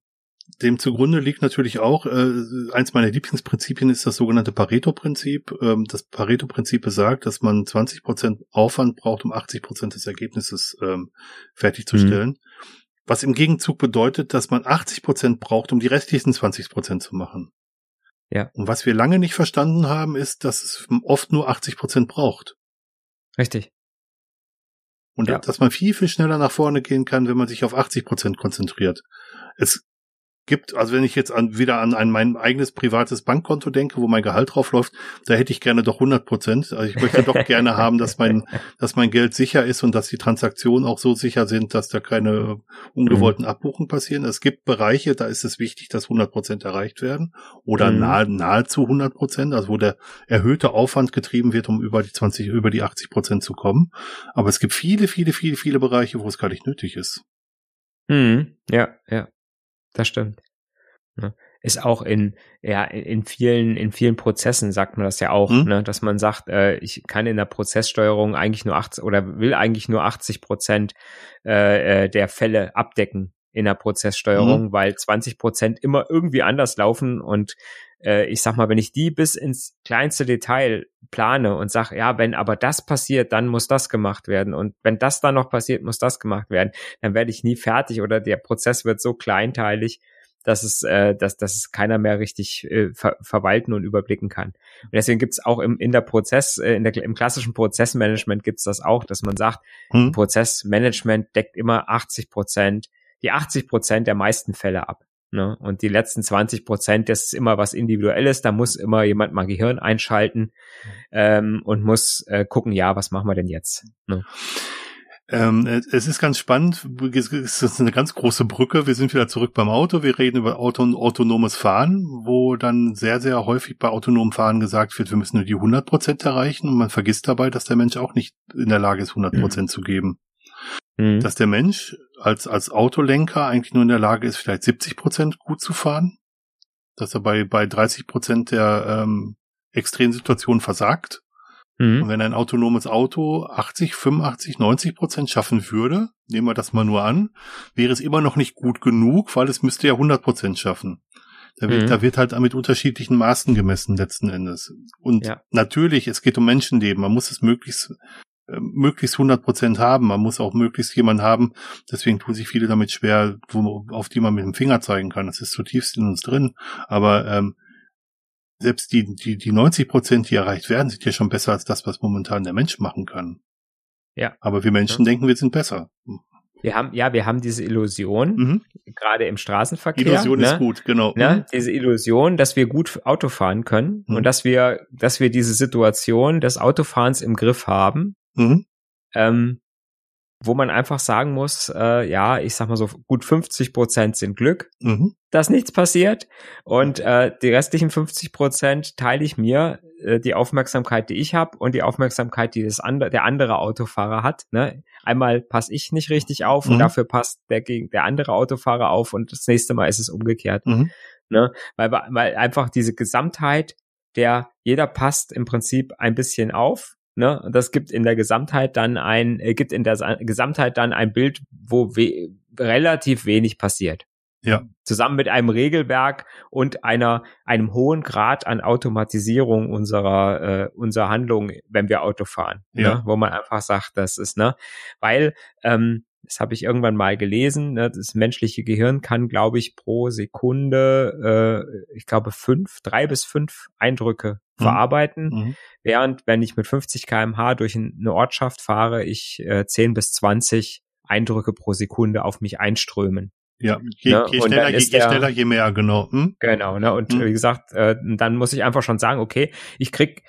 dem zugrunde liegt natürlich auch, äh, eins meiner Lieblingsprinzipien ist das sogenannte Pareto-Prinzip. Ähm, das Pareto-Prinzip besagt, dass man 20 Prozent Aufwand braucht, um 80 Prozent des Ergebnisses ähm, fertigzustellen. Mhm. Was im Gegenzug bedeutet, dass man 80 Prozent braucht, um die restlichen 20 Prozent zu machen. Ja. Und was wir lange nicht verstanden haben, ist, dass es oft nur 80 Prozent braucht. Richtig. Und ja. dass man viel, viel schneller nach vorne gehen kann, wenn man sich auf 80 Prozent konzentriert. Es gibt, also wenn ich jetzt an, wieder an, an mein eigenes privates Bankkonto denke, wo mein Gehalt drauf läuft, da hätte ich gerne doch 100 Prozent. Also ich möchte doch gerne haben, dass mein, dass mein Geld sicher ist und dass die Transaktionen auch so sicher sind, dass da keine ungewollten mhm. Abbuchungen passieren. Es gibt Bereiche, da ist es wichtig, dass 100 Prozent erreicht werden oder mhm. nahe, nahezu 100 Prozent, also wo der erhöhte Aufwand getrieben wird, um über die 20, über die 80 Prozent zu kommen. Aber es gibt viele, viele, viele, viele Bereiche, wo es gar nicht nötig ist. Mhm. Ja, ja das stimmt. Ja. Ist auch in, ja, in vielen, in vielen Prozessen sagt man das ja auch, mhm. ne, dass man sagt, äh, ich kann in der Prozesssteuerung eigentlich nur 80 oder will eigentlich nur 80 Prozent äh, äh, der Fälle abdecken in der Prozesssteuerung, mhm. weil 20 Prozent immer irgendwie anders laufen und äh, ich sag mal, wenn ich die bis ins kleinste Detail plane und sage, ja, wenn aber das passiert, dann muss das gemacht werden und wenn das dann noch passiert, muss das gemacht werden, dann werde ich nie fertig oder der Prozess wird so kleinteilig, dass es, äh, dass, dass es keiner mehr richtig äh, ver verwalten und überblicken kann. Und deswegen gibt es auch im, in der Prozess, äh, in der, im klassischen Prozessmanagement gibt es das auch, dass man sagt, hm. Prozessmanagement deckt immer 80 Prozent, die 80 Prozent der meisten Fälle ab. Ne? Und die letzten 20 Prozent, das ist immer was Individuelles, da muss immer jemand mal Gehirn einschalten ähm, und muss äh, gucken, ja, was machen wir denn jetzt? Ne? Ähm, es ist ganz spannend, es ist eine ganz große Brücke. Wir sind wieder zurück beim Auto. Wir reden über Auto autonomes Fahren, wo dann sehr, sehr häufig bei autonomem Fahren gesagt wird, wir müssen nur die 100 Prozent erreichen und man vergisst dabei, dass der Mensch auch nicht in der Lage ist, 100 Prozent mhm. zu geben. Mhm. Dass der Mensch als, als Autolenker eigentlich nur in der Lage ist, vielleicht 70 Prozent gut zu fahren. Dass er bei, bei 30 Prozent der ähm, extremen Situationen versagt. Mhm. Und wenn ein autonomes Auto 80, 85, 90 Prozent schaffen würde, nehmen wir das mal nur an, wäre es immer noch nicht gut genug, weil es müsste ja 100 Prozent schaffen. Da wird, mhm. da wird halt mit unterschiedlichen Maßen gemessen letzten Endes. Und ja. natürlich, es geht um Menschenleben. Man muss es möglichst möglichst 100 Prozent haben. Man muss auch möglichst jemanden haben. Deswegen tun sich viele damit schwer, wo, auf die man mit dem Finger zeigen kann. Das ist zutiefst in uns drin. Aber ähm, selbst die, die, die 90 Prozent, die erreicht werden, sind ja schon besser als das, was momentan der Mensch machen kann. Ja. Aber wir Menschen ja. denken, wir sind besser. Wir haben, ja, wir haben diese Illusion, mhm. gerade im Straßenverkehr. Illusion ne? ist gut, genau. Ne? Mhm. Diese Illusion, dass wir gut Auto fahren können mhm. und dass wir, dass wir diese Situation des Autofahrens im Griff haben. Mhm. Ähm, wo man einfach sagen muss, äh, ja, ich sag mal so, gut 50 Prozent sind Glück, mhm. dass nichts passiert und äh, die restlichen 50 Prozent teile ich mir äh, die Aufmerksamkeit, die ich habe und die Aufmerksamkeit, die das andere, der andere Autofahrer hat. Ne? Einmal passe ich nicht richtig auf mhm. und dafür passt der, der andere Autofahrer auf und das nächste Mal ist es umgekehrt. Mhm. Ne? Weil, weil einfach diese Gesamtheit, der jeder passt im Prinzip ein bisschen auf Ne? Das gibt in der Gesamtheit dann ein, äh, gibt in der Gesamtheit dann ein Bild, wo we relativ wenig passiert. Ja. Zusammen mit einem Regelwerk und einer, einem hohen Grad an Automatisierung unserer, äh, unserer Handlungen, wenn wir Auto fahren. Ja. Ne? Wo man einfach sagt, das ist, ne, weil, ähm, das habe ich irgendwann mal gelesen, ne, das menschliche Gehirn kann, glaube ich, pro Sekunde, äh, ich glaube, fünf, drei bis fünf Eindrücke mhm. verarbeiten, mhm. während wenn ich mit 50 kmh durch eine Ortschaft fahre, ich äh, 10 bis 20 Eindrücke pro Sekunde auf mich einströmen. Ja, je, ne? je schneller, je, je, schneller, je mehr, genau. Hm? Genau, ne? Und hm? wie gesagt, äh, dann muss ich einfach schon sagen, okay, ich krieg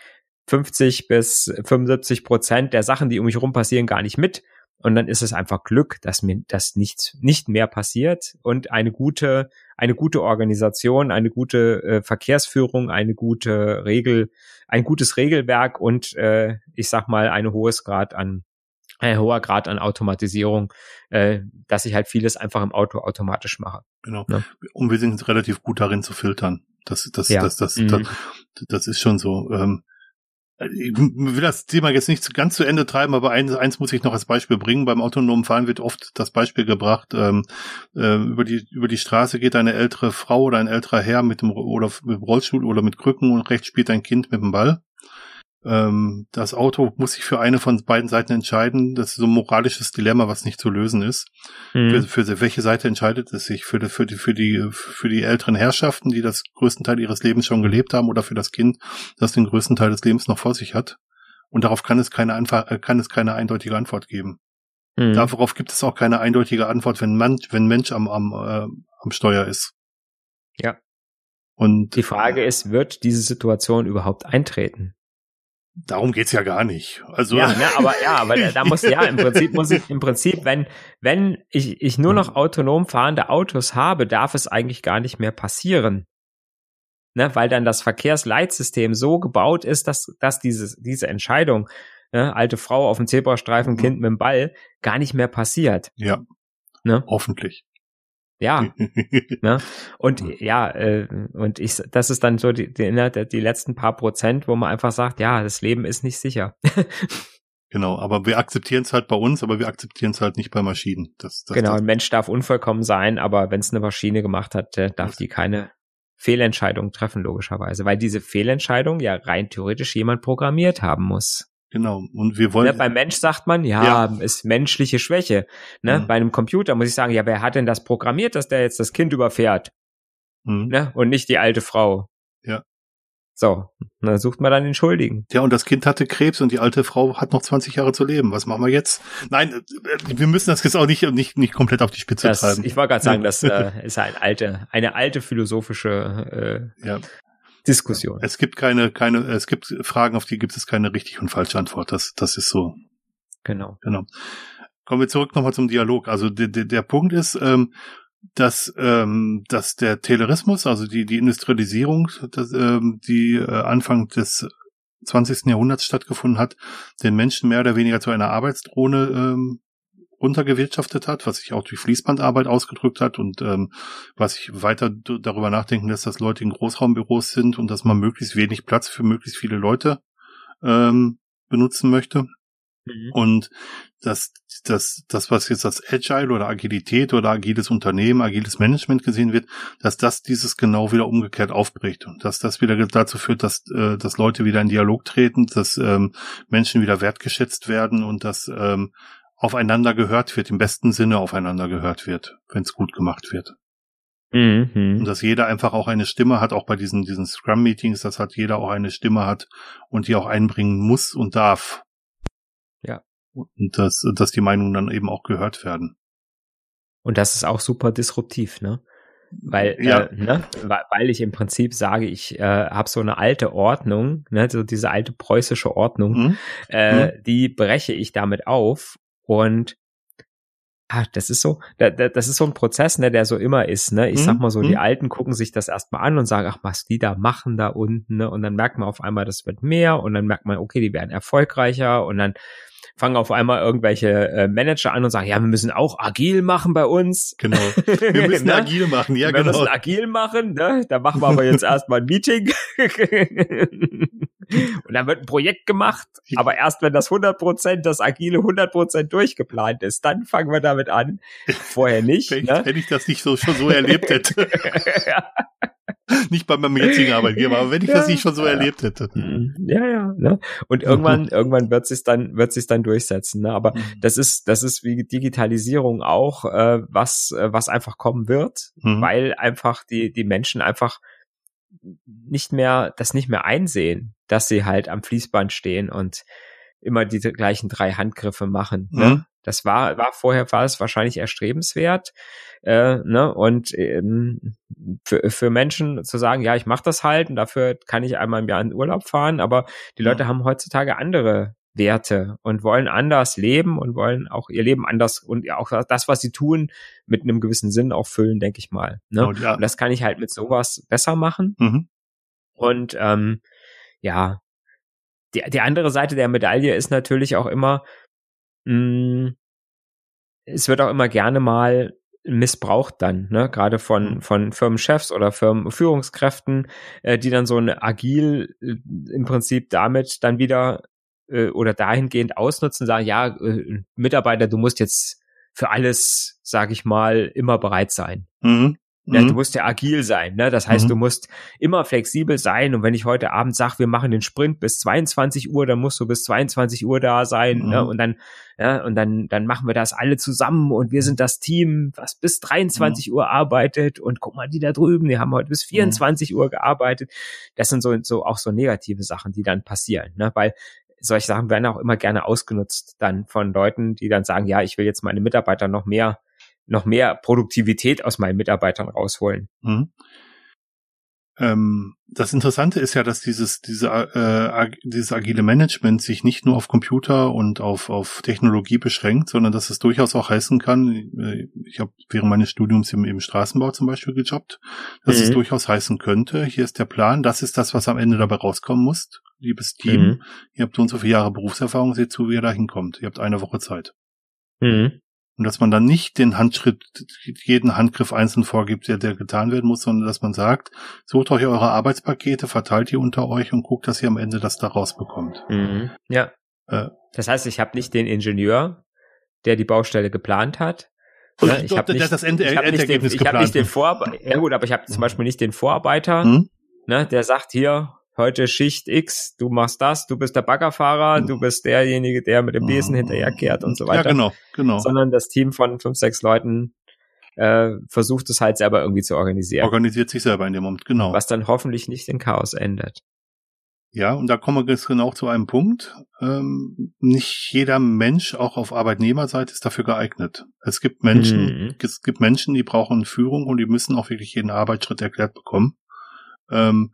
50 bis 75 Prozent der Sachen, die um mich herum passieren, gar nicht mit. Und dann ist es einfach Glück, dass mir das nicht, nicht mehr passiert und eine gute, eine gute Organisation, eine gute äh, Verkehrsführung, eine gute Regel, ein gutes Regelwerk und äh, ich sag mal ein hohes Grad an ein hoher Grad an Automatisierung, äh, dass ich halt vieles einfach im Auto automatisch mache. Genau. Ja. Und wir sind relativ gut darin zu filtern. Das, das, ja. das, das, mhm. das, das, ist schon so. Ähm, ich will das Thema jetzt nicht ganz zu Ende treiben, aber eins, eins muss ich noch als Beispiel bringen. Beim autonomen Fahren wird oft das Beispiel gebracht, ähm, äh, über, die, über die Straße geht eine ältere Frau oder ein älterer Herr mit dem, oder mit dem Rollstuhl oder mit Krücken und rechts spielt ein Kind mit dem Ball ähm, das Auto muss sich für eine von beiden Seiten entscheiden. Das ist so ein moralisches Dilemma, was nicht zu lösen ist. Mhm. Für, für, welche Seite entscheidet es sich? Für die, für die, für die, für die älteren Herrschaften, die das größten Teil ihres Lebens schon gelebt haben, oder für das Kind, das den größten Teil des Lebens noch vor sich hat? Und darauf kann es keine, Anf äh, kann es keine eindeutige Antwort geben. Mhm. Darauf gibt es auch keine eindeutige Antwort, wenn man, wenn Mensch am, am, äh, am Steuer ist. Ja. Und die Frage ist, wird diese Situation überhaupt eintreten? Darum geht's ja gar nicht. Also ja, ne, aber ja, aber da, da muss ja im Prinzip muss ich im Prinzip, wenn wenn ich ich nur noch autonom fahrende Autos habe, darf es eigentlich gar nicht mehr passieren, ne, weil dann das Verkehrsleitsystem so gebaut ist, dass dass diese diese Entscheidung, ne, alte Frau auf dem Zebrastreifen, Kind mit dem Ball, gar nicht mehr passiert. Ja. Ne? Hoffentlich. Ja. ne? Und ja, äh, und ich, das ist dann so die, die, ne, die letzten paar Prozent, wo man einfach sagt, ja, das Leben ist nicht sicher. genau, aber wir akzeptieren es halt bei uns, aber wir akzeptieren es halt nicht bei Maschinen. Das, das, genau, das, ein Mensch darf unvollkommen sein, aber wenn es eine Maschine gemacht hat, darf die keine Fehlentscheidung treffen, logischerweise, weil diese Fehlentscheidung ja rein theoretisch jemand programmiert haben muss. Genau. Und wir wollen. Ne, beim Mensch sagt man, ja, ja. ist menschliche Schwäche. Ne? Mhm. Bei einem Computer muss ich sagen, ja, wer hat denn das programmiert, dass der jetzt das Kind überfährt? Mhm. Ne? Und nicht die alte Frau. Ja. So, dann sucht man dann den Schuldigen. Ja, und das Kind hatte Krebs und die alte Frau hat noch 20 Jahre zu leben. Was machen wir jetzt? Nein, äh, wir müssen das jetzt auch nicht, nicht, nicht komplett auf die Spitze das, treiben. Ich wollte gerade sagen, das äh, ist eine alte, eine alte philosophische äh, ja. Diskussion. Es gibt keine, keine, es gibt Fragen, auf die gibt es keine richtige und falsche Antwort. Das, das ist so. Genau. Genau. Kommen wir zurück nochmal zum Dialog. Also der, der, der Punkt ist, ähm, dass, ähm, dass der Taylorismus, also die, die Industrialisierung, das, ähm, die äh, Anfang des 20. Jahrhunderts stattgefunden hat, den Menschen mehr oder weniger zu einer Arbeitsdrohne ähm, runtergewirtschaftet hat, was sich auch durch Fließbandarbeit ausgedrückt hat und ähm, was ich weiter darüber nachdenken lässt, dass Leute in Großraumbüros sind und dass man möglichst wenig Platz für möglichst viele Leute ähm, benutzen möchte. Mhm. Und das, das, das, was jetzt als Agile oder Agilität oder agiles Unternehmen, agiles Management gesehen wird, dass das dieses genau wieder umgekehrt aufbricht und dass das wieder dazu führt, dass, äh, dass Leute wieder in Dialog treten, dass ähm, Menschen wieder wertgeschätzt werden und dass ähm, aufeinander gehört wird, im besten Sinne aufeinander gehört wird, wenn es gut gemacht wird. Mhm. Und dass jeder einfach auch eine Stimme hat, auch bei diesen, diesen Scrum-Meetings, dass halt jeder auch eine Stimme hat und die auch einbringen muss und darf. Ja. Und dass, dass die Meinungen dann eben auch gehört werden. Und das ist auch super disruptiv, ne? Weil, ja. äh, ne? weil ich im Prinzip sage, ich äh, habe so eine alte Ordnung, ne? so diese alte preußische Ordnung, mhm. Äh, mhm. die breche ich damit auf und ah, das ist so, das ist so ein Prozess, ne, der so immer ist, ne. Ich mhm. sag mal so, die mhm. Alten gucken sich das erstmal an und sagen, ach, was die da machen da unten, ne. Und dann merkt man auf einmal, das wird mehr und dann merkt man, okay, die werden erfolgreicher und dann fangen auf einmal irgendwelche äh, Manager an und sagen, ja, wir müssen auch agil machen bei uns. Genau. Wir müssen ne? agil machen, ja, wir genau. Wir müssen agil machen, ne? Da machen wir aber jetzt erstmal ein Meeting. und dann wird ein Projekt gemacht, aber erst wenn das 100 Prozent, das agile 100 Prozent durchgeplant ist, dann fangen wir damit an. Vorher nicht. wenn, ne? wenn ich das nicht so schon so erlebt hätte. ja. Nicht bei meinem jetzigen Arbeitgeber, aber wenn ich ja, das nicht schon so ja. erlebt hätte. Mhm. Ja, ja. Ne? Und irgendwann, irgendwann wird sich dann, wird sich dann durchsetzen. Ne? Aber mhm. das ist, das ist wie Digitalisierung auch, äh, was, äh, was einfach kommen wird, mhm. weil einfach die, die Menschen einfach nicht mehr, das nicht mehr einsehen, dass sie halt am Fließband stehen und immer die gleichen drei Handgriffe machen. Ne? Mhm. Das war, war vorher war es wahrscheinlich erstrebenswert. Äh, ne? Und ähm, für, für Menschen zu sagen, ja, ich mache das halt und dafür kann ich einmal im Jahr in Urlaub fahren, aber die Leute ja. haben heutzutage andere Werte und wollen anders leben und wollen auch ihr Leben anders und auch das, was sie tun, mit einem gewissen Sinn auch füllen, denke ich mal. Ne? Und, ja. und das kann ich halt mit sowas besser machen. Mhm. Und ähm, ja, die, die andere Seite der Medaille ist natürlich auch immer, mh, mm, es wird auch immer gerne mal missbraucht dann, ne? Gerade von, mhm. von Firmenchefs oder Firmenführungskräften, äh, die dann so ein agil äh, im Prinzip damit dann wieder äh, oder dahingehend ausnutzen, sagen, ja, äh, Mitarbeiter, du musst jetzt für alles, sag ich mal, immer bereit sein. Mhm. Ja, mhm. Du musst ja agil sein, ne? Das heißt, mhm. du musst immer flexibel sein. Und wenn ich heute Abend sage, wir machen den Sprint bis 22 Uhr, dann musst du bis 22 Uhr da sein. Ne? Mhm. Ne? Und dann, ja, und dann, dann machen wir das alle zusammen und wir sind das Team, was bis 23 mhm. Uhr arbeitet. Und guck mal, die da drüben, die haben heute bis 24 mhm. Uhr gearbeitet. Das sind so, so auch so negative Sachen, die dann passieren, ne? Weil solche Sachen werden auch immer gerne ausgenutzt dann von Leuten, die dann sagen, ja, ich will jetzt meine Mitarbeiter noch mehr noch mehr Produktivität aus meinen Mitarbeitern rausholen. Mhm. Ähm, das Interessante ist ja, dass dieses, diese, äh, dieses agile Management sich nicht nur auf Computer und auf, auf Technologie beschränkt, sondern dass es durchaus auch heißen kann, äh, ich habe während meines Studiums im, im Straßenbau zum Beispiel gejobbt, dass mhm. es durchaus heißen könnte, hier ist der Plan, das ist das, was am Ende dabei rauskommen muss, liebes Team, mhm. ihr habt so und so viele Jahre Berufserfahrung, seht zu, wie ihr da hinkommt, ihr habt eine Woche Zeit. Mhm. Und dass man dann nicht den Handschritt, jeden Handgriff einzeln vorgibt, der, der getan werden muss, sondern dass man sagt, sucht euch eure Arbeitspakete, verteilt die unter euch und guckt, dass ihr am Ende das da rausbekommt. Mhm. Ja. Äh, das heißt, ich habe nicht den Ingenieur, der die Baustelle geplant hat. Ja, ich habe nicht, das ich hab nicht den, ich hab nicht den Vorarbeiter, ja gut, aber ich habe zum Beispiel nicht den Vorarbeiter, mhm. ne, der sagt hier, heute Schicht X, du machst das, du bist der Baggerfahrer, du bist derjenige, der mit dem Besen hinterherkehrt und so weiter. Ja, genau, genau. Sondern das Team von fünf, sechs Leuten äh, versucht es halt selber irgendwie zu organisieren. Organisiert sich selber in dem Moment, genau. Was dann hoffentlich nicht in Chaos endet. Ja, und da kommen wir jetzt genau zu einem Punkt. Ähm, nicht jeder Mensch, auch auf Arbeitnehmerseite, ist dafür geeignet. Es gibt Menschen, mhm. es gibt Menschen, die brauchen Führung und die müssen auch wirklich jeden Arbeitsschritt erklärt bekommen. Ähm,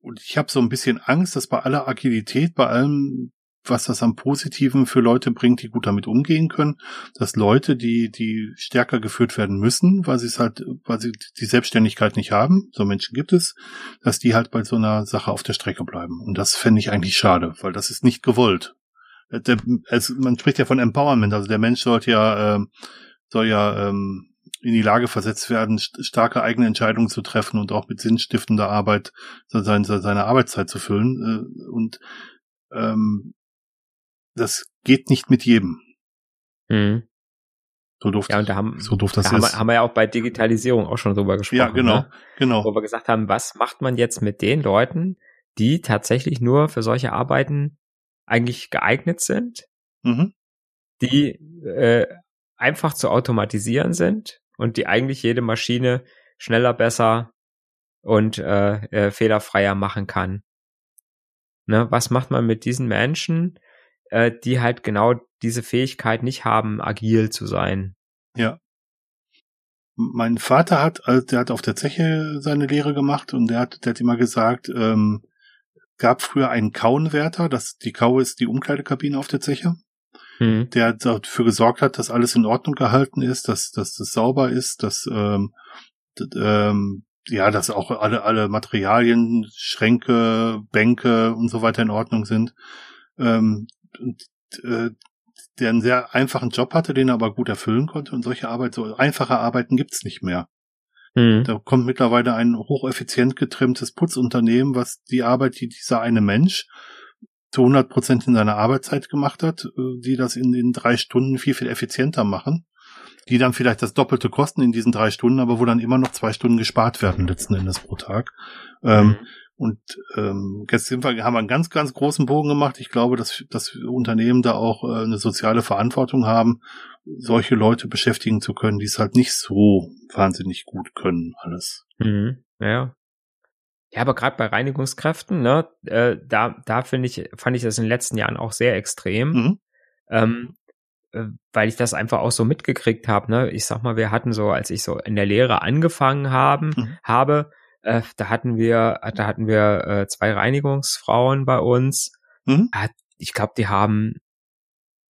und ich habe so ein bisschen Angst, dass bei aller Agilität, bei allem, was das am Positiven für Leute bringt, die gut damit umgehen können, dass Leute, die, die stärker geführt werden müssen, weil sie es halt, weil sie die Selbstständigkeit nicht haben, so Menschen gibt es, dass die halt bei so einer Sache auf der Strecke bleiben. Und das fände ich eigentlich schade, weil das ist nicht gewollt. Der, es, man spricht ja von Empowerment, also der Mensch sollte ja, äh, soll ja ähm, in die Lage versetzt werden, starke eigene Entscheidungen zu treffen und auch mit sinnstiftender Arbeit seine, seine Arbeitszeit zu füllen. Äh, und ähm, das geht nicht mit jedem. Mhm. So doof, ja, und da haben, so doof das da. Haben wir, haben wir ja auch bei Digitalisierung auch schon drüber gesprochen. Ja, genau, ne? genau. Wo wir gesagt haben, was macht man jetzt mit den Leuten, die tatsächlich nur für solche Arbeiten eigentlich geeignet sind, mhm. die äh, einfach zu automatisieren sind und die eigentlich jede Maschine schneller, besser und äh, äh, fehlerfreier machen kann. Ne, was macht man mit diesen Menschen, äh, die halt genau diese Fähigkeit nicht haben, agil zu sein? Ja. Mein Vater hat, also der hat auf der Zeche seine Lehre gemacht und der hat, der hat immer gesagt, ähm, gab früher einen Kauenwärter, das die Kau ist die Umkleidekabine auf der Zeche. Mhm. der dafür gesorgt hat, dass alles in Ordnung gehalten ist, dass, dass das sauber ist, dass ähm, ähm, ja, dass auch alle, alle Materialien, Schränke, Bänke und so weiter in Ordnung sind. Ähm, und, äh, der einen sehr einfachen Job hatte, den er aber gut erfüllen konnte. Und solche Arbeit, so einfache Arbeiten gibt's nicht mehr. Mhm. Da kommt mittlerweile ein hocheffizient getrimmtes Putzunternehmen, was die Arbeit, die dieser eine Mensch zu 100 Prozent in seiner Arbeitszeit gemacht hat, äh, die das in, in drei Stunden viel, viel effizienter machen. Die dann vielleicht das Doppelte kosten in diesen drei Stunden, aber wo dann immer noch zwei Stunden gespart werden letzten Endes pro Tag. Ähm, mhm. Und ähm, gestern haben wir einen ganz, ganz großen Bogen gemacht. Ich glaube, dass, dass Unternehmen da auch äh, eine soziale Verantwortung haben, solche Leute beschäftigen zu können, die es halt nicht so wahnsinnig gut können, alles. Mhm. Ja. Ja, aber gerade bei Reinigungskräften, ne, äh, da, da finde ich, fand ich das in den letzten Jahren auch sehr extrem. Mhm. Ähm, äh, weil ich das einfach auch so mitgekriegt habe, ne? Ich sag mal, wir hatten so, als ich so in der Lehre angefangen haben, mhm. habe, äh, da hatten wir, da hatten wir äh, zwei Reinigungsfrauen bei uns. Mhm. Ich glaube, die haben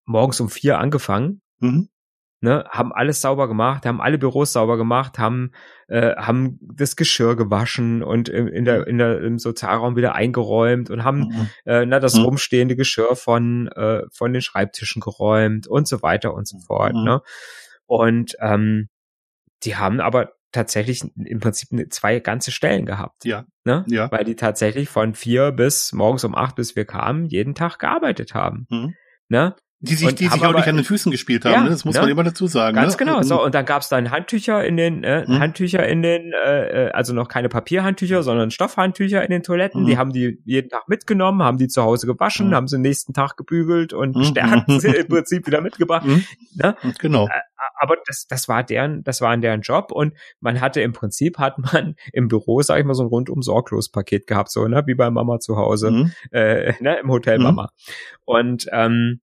morgens um vier angefangen. Mhm. Ne, haben alles sauber gemacht, haben alle Büros sauber gemacht, haben äh, haben das Geschirr gewaschen und in, in der in der im Sozialraum wieder eingeräumt und haben mhm. äh, na, das mhm. rumstehende Geschirr von äh, von den Schreibtischen geräumt und so weiter und so fort. Mhm. Ne? Und ähm, die haben aber tatsächlich im Prinzip zwei ganze Stellen gehabt. Ja. Ne? ja. Weil die tatsächlich von vier bis morgens um acht bis wir kamen, jeden Tag gearbeitet haben. Mhm. Ne? Die sich, die sich auch nicht an den Füßen gespielt haben, ja, ne? das muss ne? man immer dazu sagen. Ganz ne? genau. So, mhm. und dann gab's dann Handtücher in den, äh, mhm. Handtücher in den, äh, also noch keine Papierhandtücher, sondern Stoffhandtücher in den Toiletten. Mhm. Die haben die jeden Tag mitgenommen, haben die zu Hause gewaschen, mhm. haben sie nächsten Tag gebügelt und mhm. gestärkt im Prinzip wieder mitgebracht. Mhm. Ne? Genau. Aber das, das war deren, das war deren Job und man hatte im Prinzip hat man im Büro, sag ich mal, so ein rundum sorglos Paket gehabt, so, ne, wie bei Mama zu Hause, äh, ne, im Hotel Mama. Und ähm,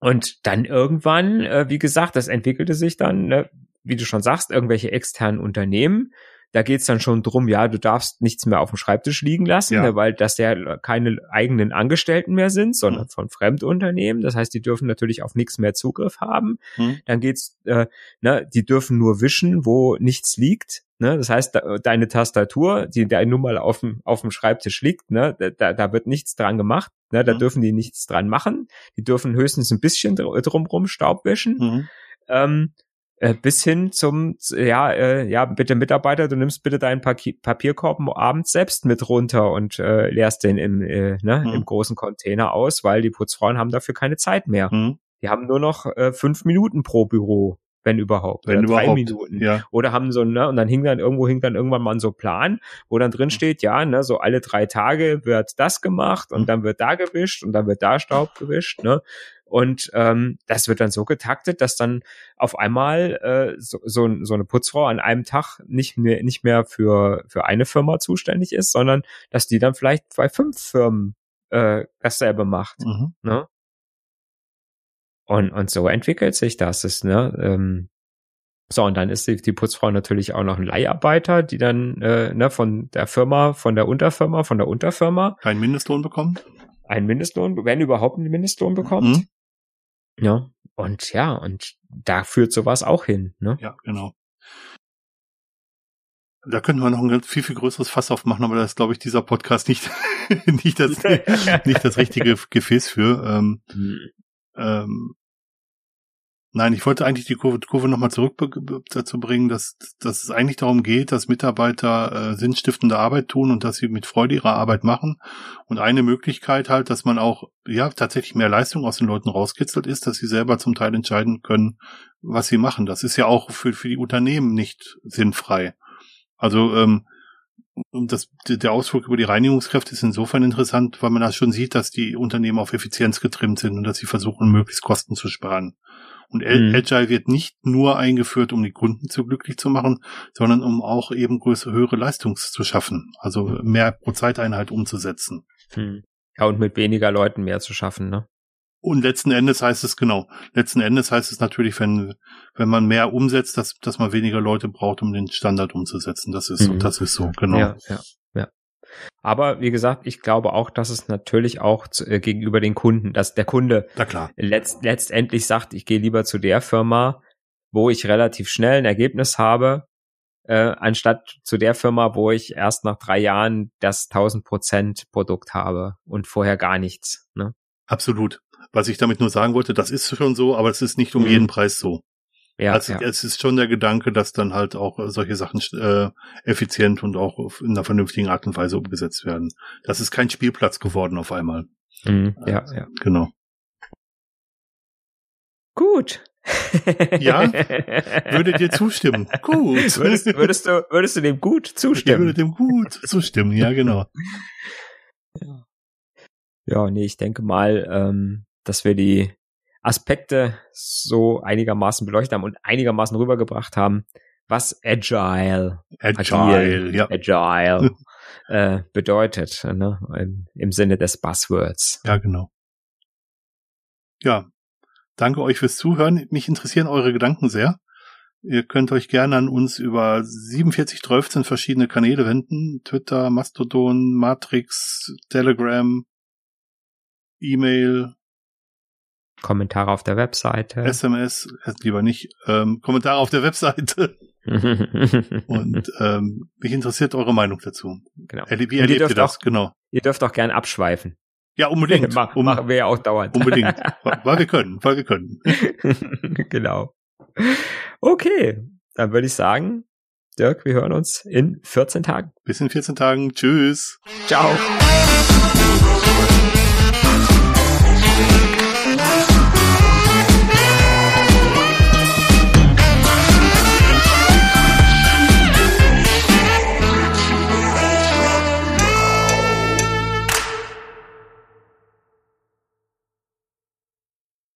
und dann irgendwann, äh, wie gesagt, das entwickelte sich dann, ne, wie du schon sagst, irgendwelche externen Unternehmen. Da geht's dann schon drum, ja, du darfst nichts mehr auf dem Schreibtisch liegen lassen, ja. ne, weil das ja keine eigenen Angestellten mehr sind, sondern mhm. von Fremdunternehmen. Das heißt, die dürfen natürlich auf nichts mehr Zugriff haben. Mhm. Dann geht's, äh, ne, die dürfen nur wischen, wo nichts liegt. Ne? Das heißt, da, deine Tastatur, die da nun mal auf dem, auf dem Schreibtisch liegt, ne? da, da wird nichts dran gemacht. Ne? Da mhm. dürfen die nichts dran machen. Die dürfen höchstens ein bisschen drumrum Staub wischen. Mhm. Ähm, äh, bis hin zum, ja, äh, ja, bitte Mitarbeiter, du nimmst bitte deinen Paki Papierkorb abends selbst mit runter und äh, leerst den im, äh, ne, mhm. im großen Container aus, weil die Putzfrauen haben dafür keine Zeit mehr. Mhm. Die haben nur noch äh, fünf Minuten pro Büro wenn überhaupt. Wenn oder überhaupt. drei Minuten. Ja. Oder haben so, ne, und dann hing dann irgendwo hing dann irgendwann mal so Plan, wo dann drin steht, ja, ne, so alle drei Tage wird das gemacht und mhm. dann wird da gewischt und dann wird da Staub gewischt, ne. Und ähm, das wird dann so getaktet, dass dann auf einmal äh, so, so, so eine Putzfrau an einem Tag nicht mehr, nicht mehr für, für eine Firma zuständig ist, sondern dass die dann vielleicht bei fünf Firmen äh, dasselbe macht. Mhm. Ne? Und, und so entwickelt sich das. Ist, ne, ähm, so, und dann ist die, die Putzfrau natürlich auch noch ein Leiharbeiter, die dann äh, ne, von der Firma, von der Unterfirma, von der Unterfirma. Keinen Mindestlohn bekommt? Einen Mindestlohn, wenn überhaupt einen Mindestlohn bekommt. Mhm. Ja, und ja, und da führt sowas auch hin. Ne? Ja, genau. Da könnten wir noch ein viel, viel größeres Fass aufmachen, aber da ist, glaube ich, dieser Podcast nicht, nicht, das, nicht das richtige Gefäß für. Ähm, mhm. Ähm, nein, ich wollte eigentlich die Kurve, Kurve nochmal zurück dazu bringen, dass, dass es eigentlich darum geht, dass Mitarbeiter äh, sinnstiftende Arbeit tun und dass sie mit Freude ihre Arbeit machen. Und eine Möglichkeit halt, dass man auch ja tatsächlich mehr Leistung aus den Leuten rauskitzelt, ist, dass sie selber zum Teil entscheiden können, was sie machen. Das ist ja auch für, für die Unternehmen nicht sinnfrei. Also ähm, und das, der Ausflug über die Reinigungskräfte ist insofern interessant, weil man da schon sieht, dass die Unternehmen auf Effizienz getrimmt sind und dass sie versuchen, möglichst Kosten zu sparen. Und mhm. Agile wird nicht nur eingeführt, um die Kunden zu glücklich zu machen, sondern um auch eben größere, höhere Leistung zu schaffen. Also mehr pro Zeiteinheit umzusetzen. Mhm. Ja, und mit weniger Leuten mehr zu schaffen, ne? Und letzten Endes heißt es genau. Letzten Endes heißt es natürlich, wenn wenn man mehr umsetzt, dass dass man weniger Leute braucht, um den Standard umzusetzen. Das ist mhm. so, das ist so genau. Ja, ja, ja. Aber wie gesagt, ich glaube auch, dass es natürlich auch zu, äh, gegenüber den Kunden, dass der Kunde letzt, letztendlich sagt, ich gehe lieber zu der Firma, wo ich relativ schnell ein Ergebnis habe, äh, anstatt zu der Firma, wo ich erst nach drei Jahren das 1000 Prozent Produkt habe und vorher gar nichts. Ne? Absolut. Was ich damit nur sagen wollte, das ist schon so, aber es ist nicht um mhm. jeden Preis so. Ja, also ja. es ist schon der Gedanke, dass dann halt auch solche Sachen äh, effizient und auch in einer vernünftigen Art und Weise umgesetzt werden. Das ist kein Spielplatz geworden auf einmal. Mhm, ja, also, ja. Genau. Gut. ja, würde dir zustimmen. Gut. Würdest, würdest, du, würdest du dem gut zustimmen? Ich würde dem gut zustimmen, ja, genau. Ja, ja nee, ich denke mal, ähm, dass wir die Aspekte so einigermaßen beleuchtet haben und einigermaßen rübergebracht haben, was Agile, Agile, agil, ja. Agile äh, bedeutet, ne? Im, im Sinne des Buzzwords. Ja, genau. Ja, danke euch fürs Zuhören. Mich interessieren eure Gedanken sehr. Ihr könnt euch gerne an uns über 4713 verschiedene Kanäle wenden. Twitter, Mastodon, Matrix, Telegram, E-Mail, Kommentare auf der Webseite. SMS, lieber nicht. Ähm, Kommentare auf der Webseite. und ähm, mich interessiert eure Meinung dazu. Genau. Wie erlebt ihr, ihr das? Auch, genau. Ihr dürft auch gern abschweifen. Ja, unbedingt. Mach, um, machen wir ja auch dauernd. Unbedingt. weil wir können, weil wir können. genau. Okay, dann würde ich sagen, Dirk, wir hören uns in 14 Tagen. Bis in 14 Tagen. Tschüss. Ciao.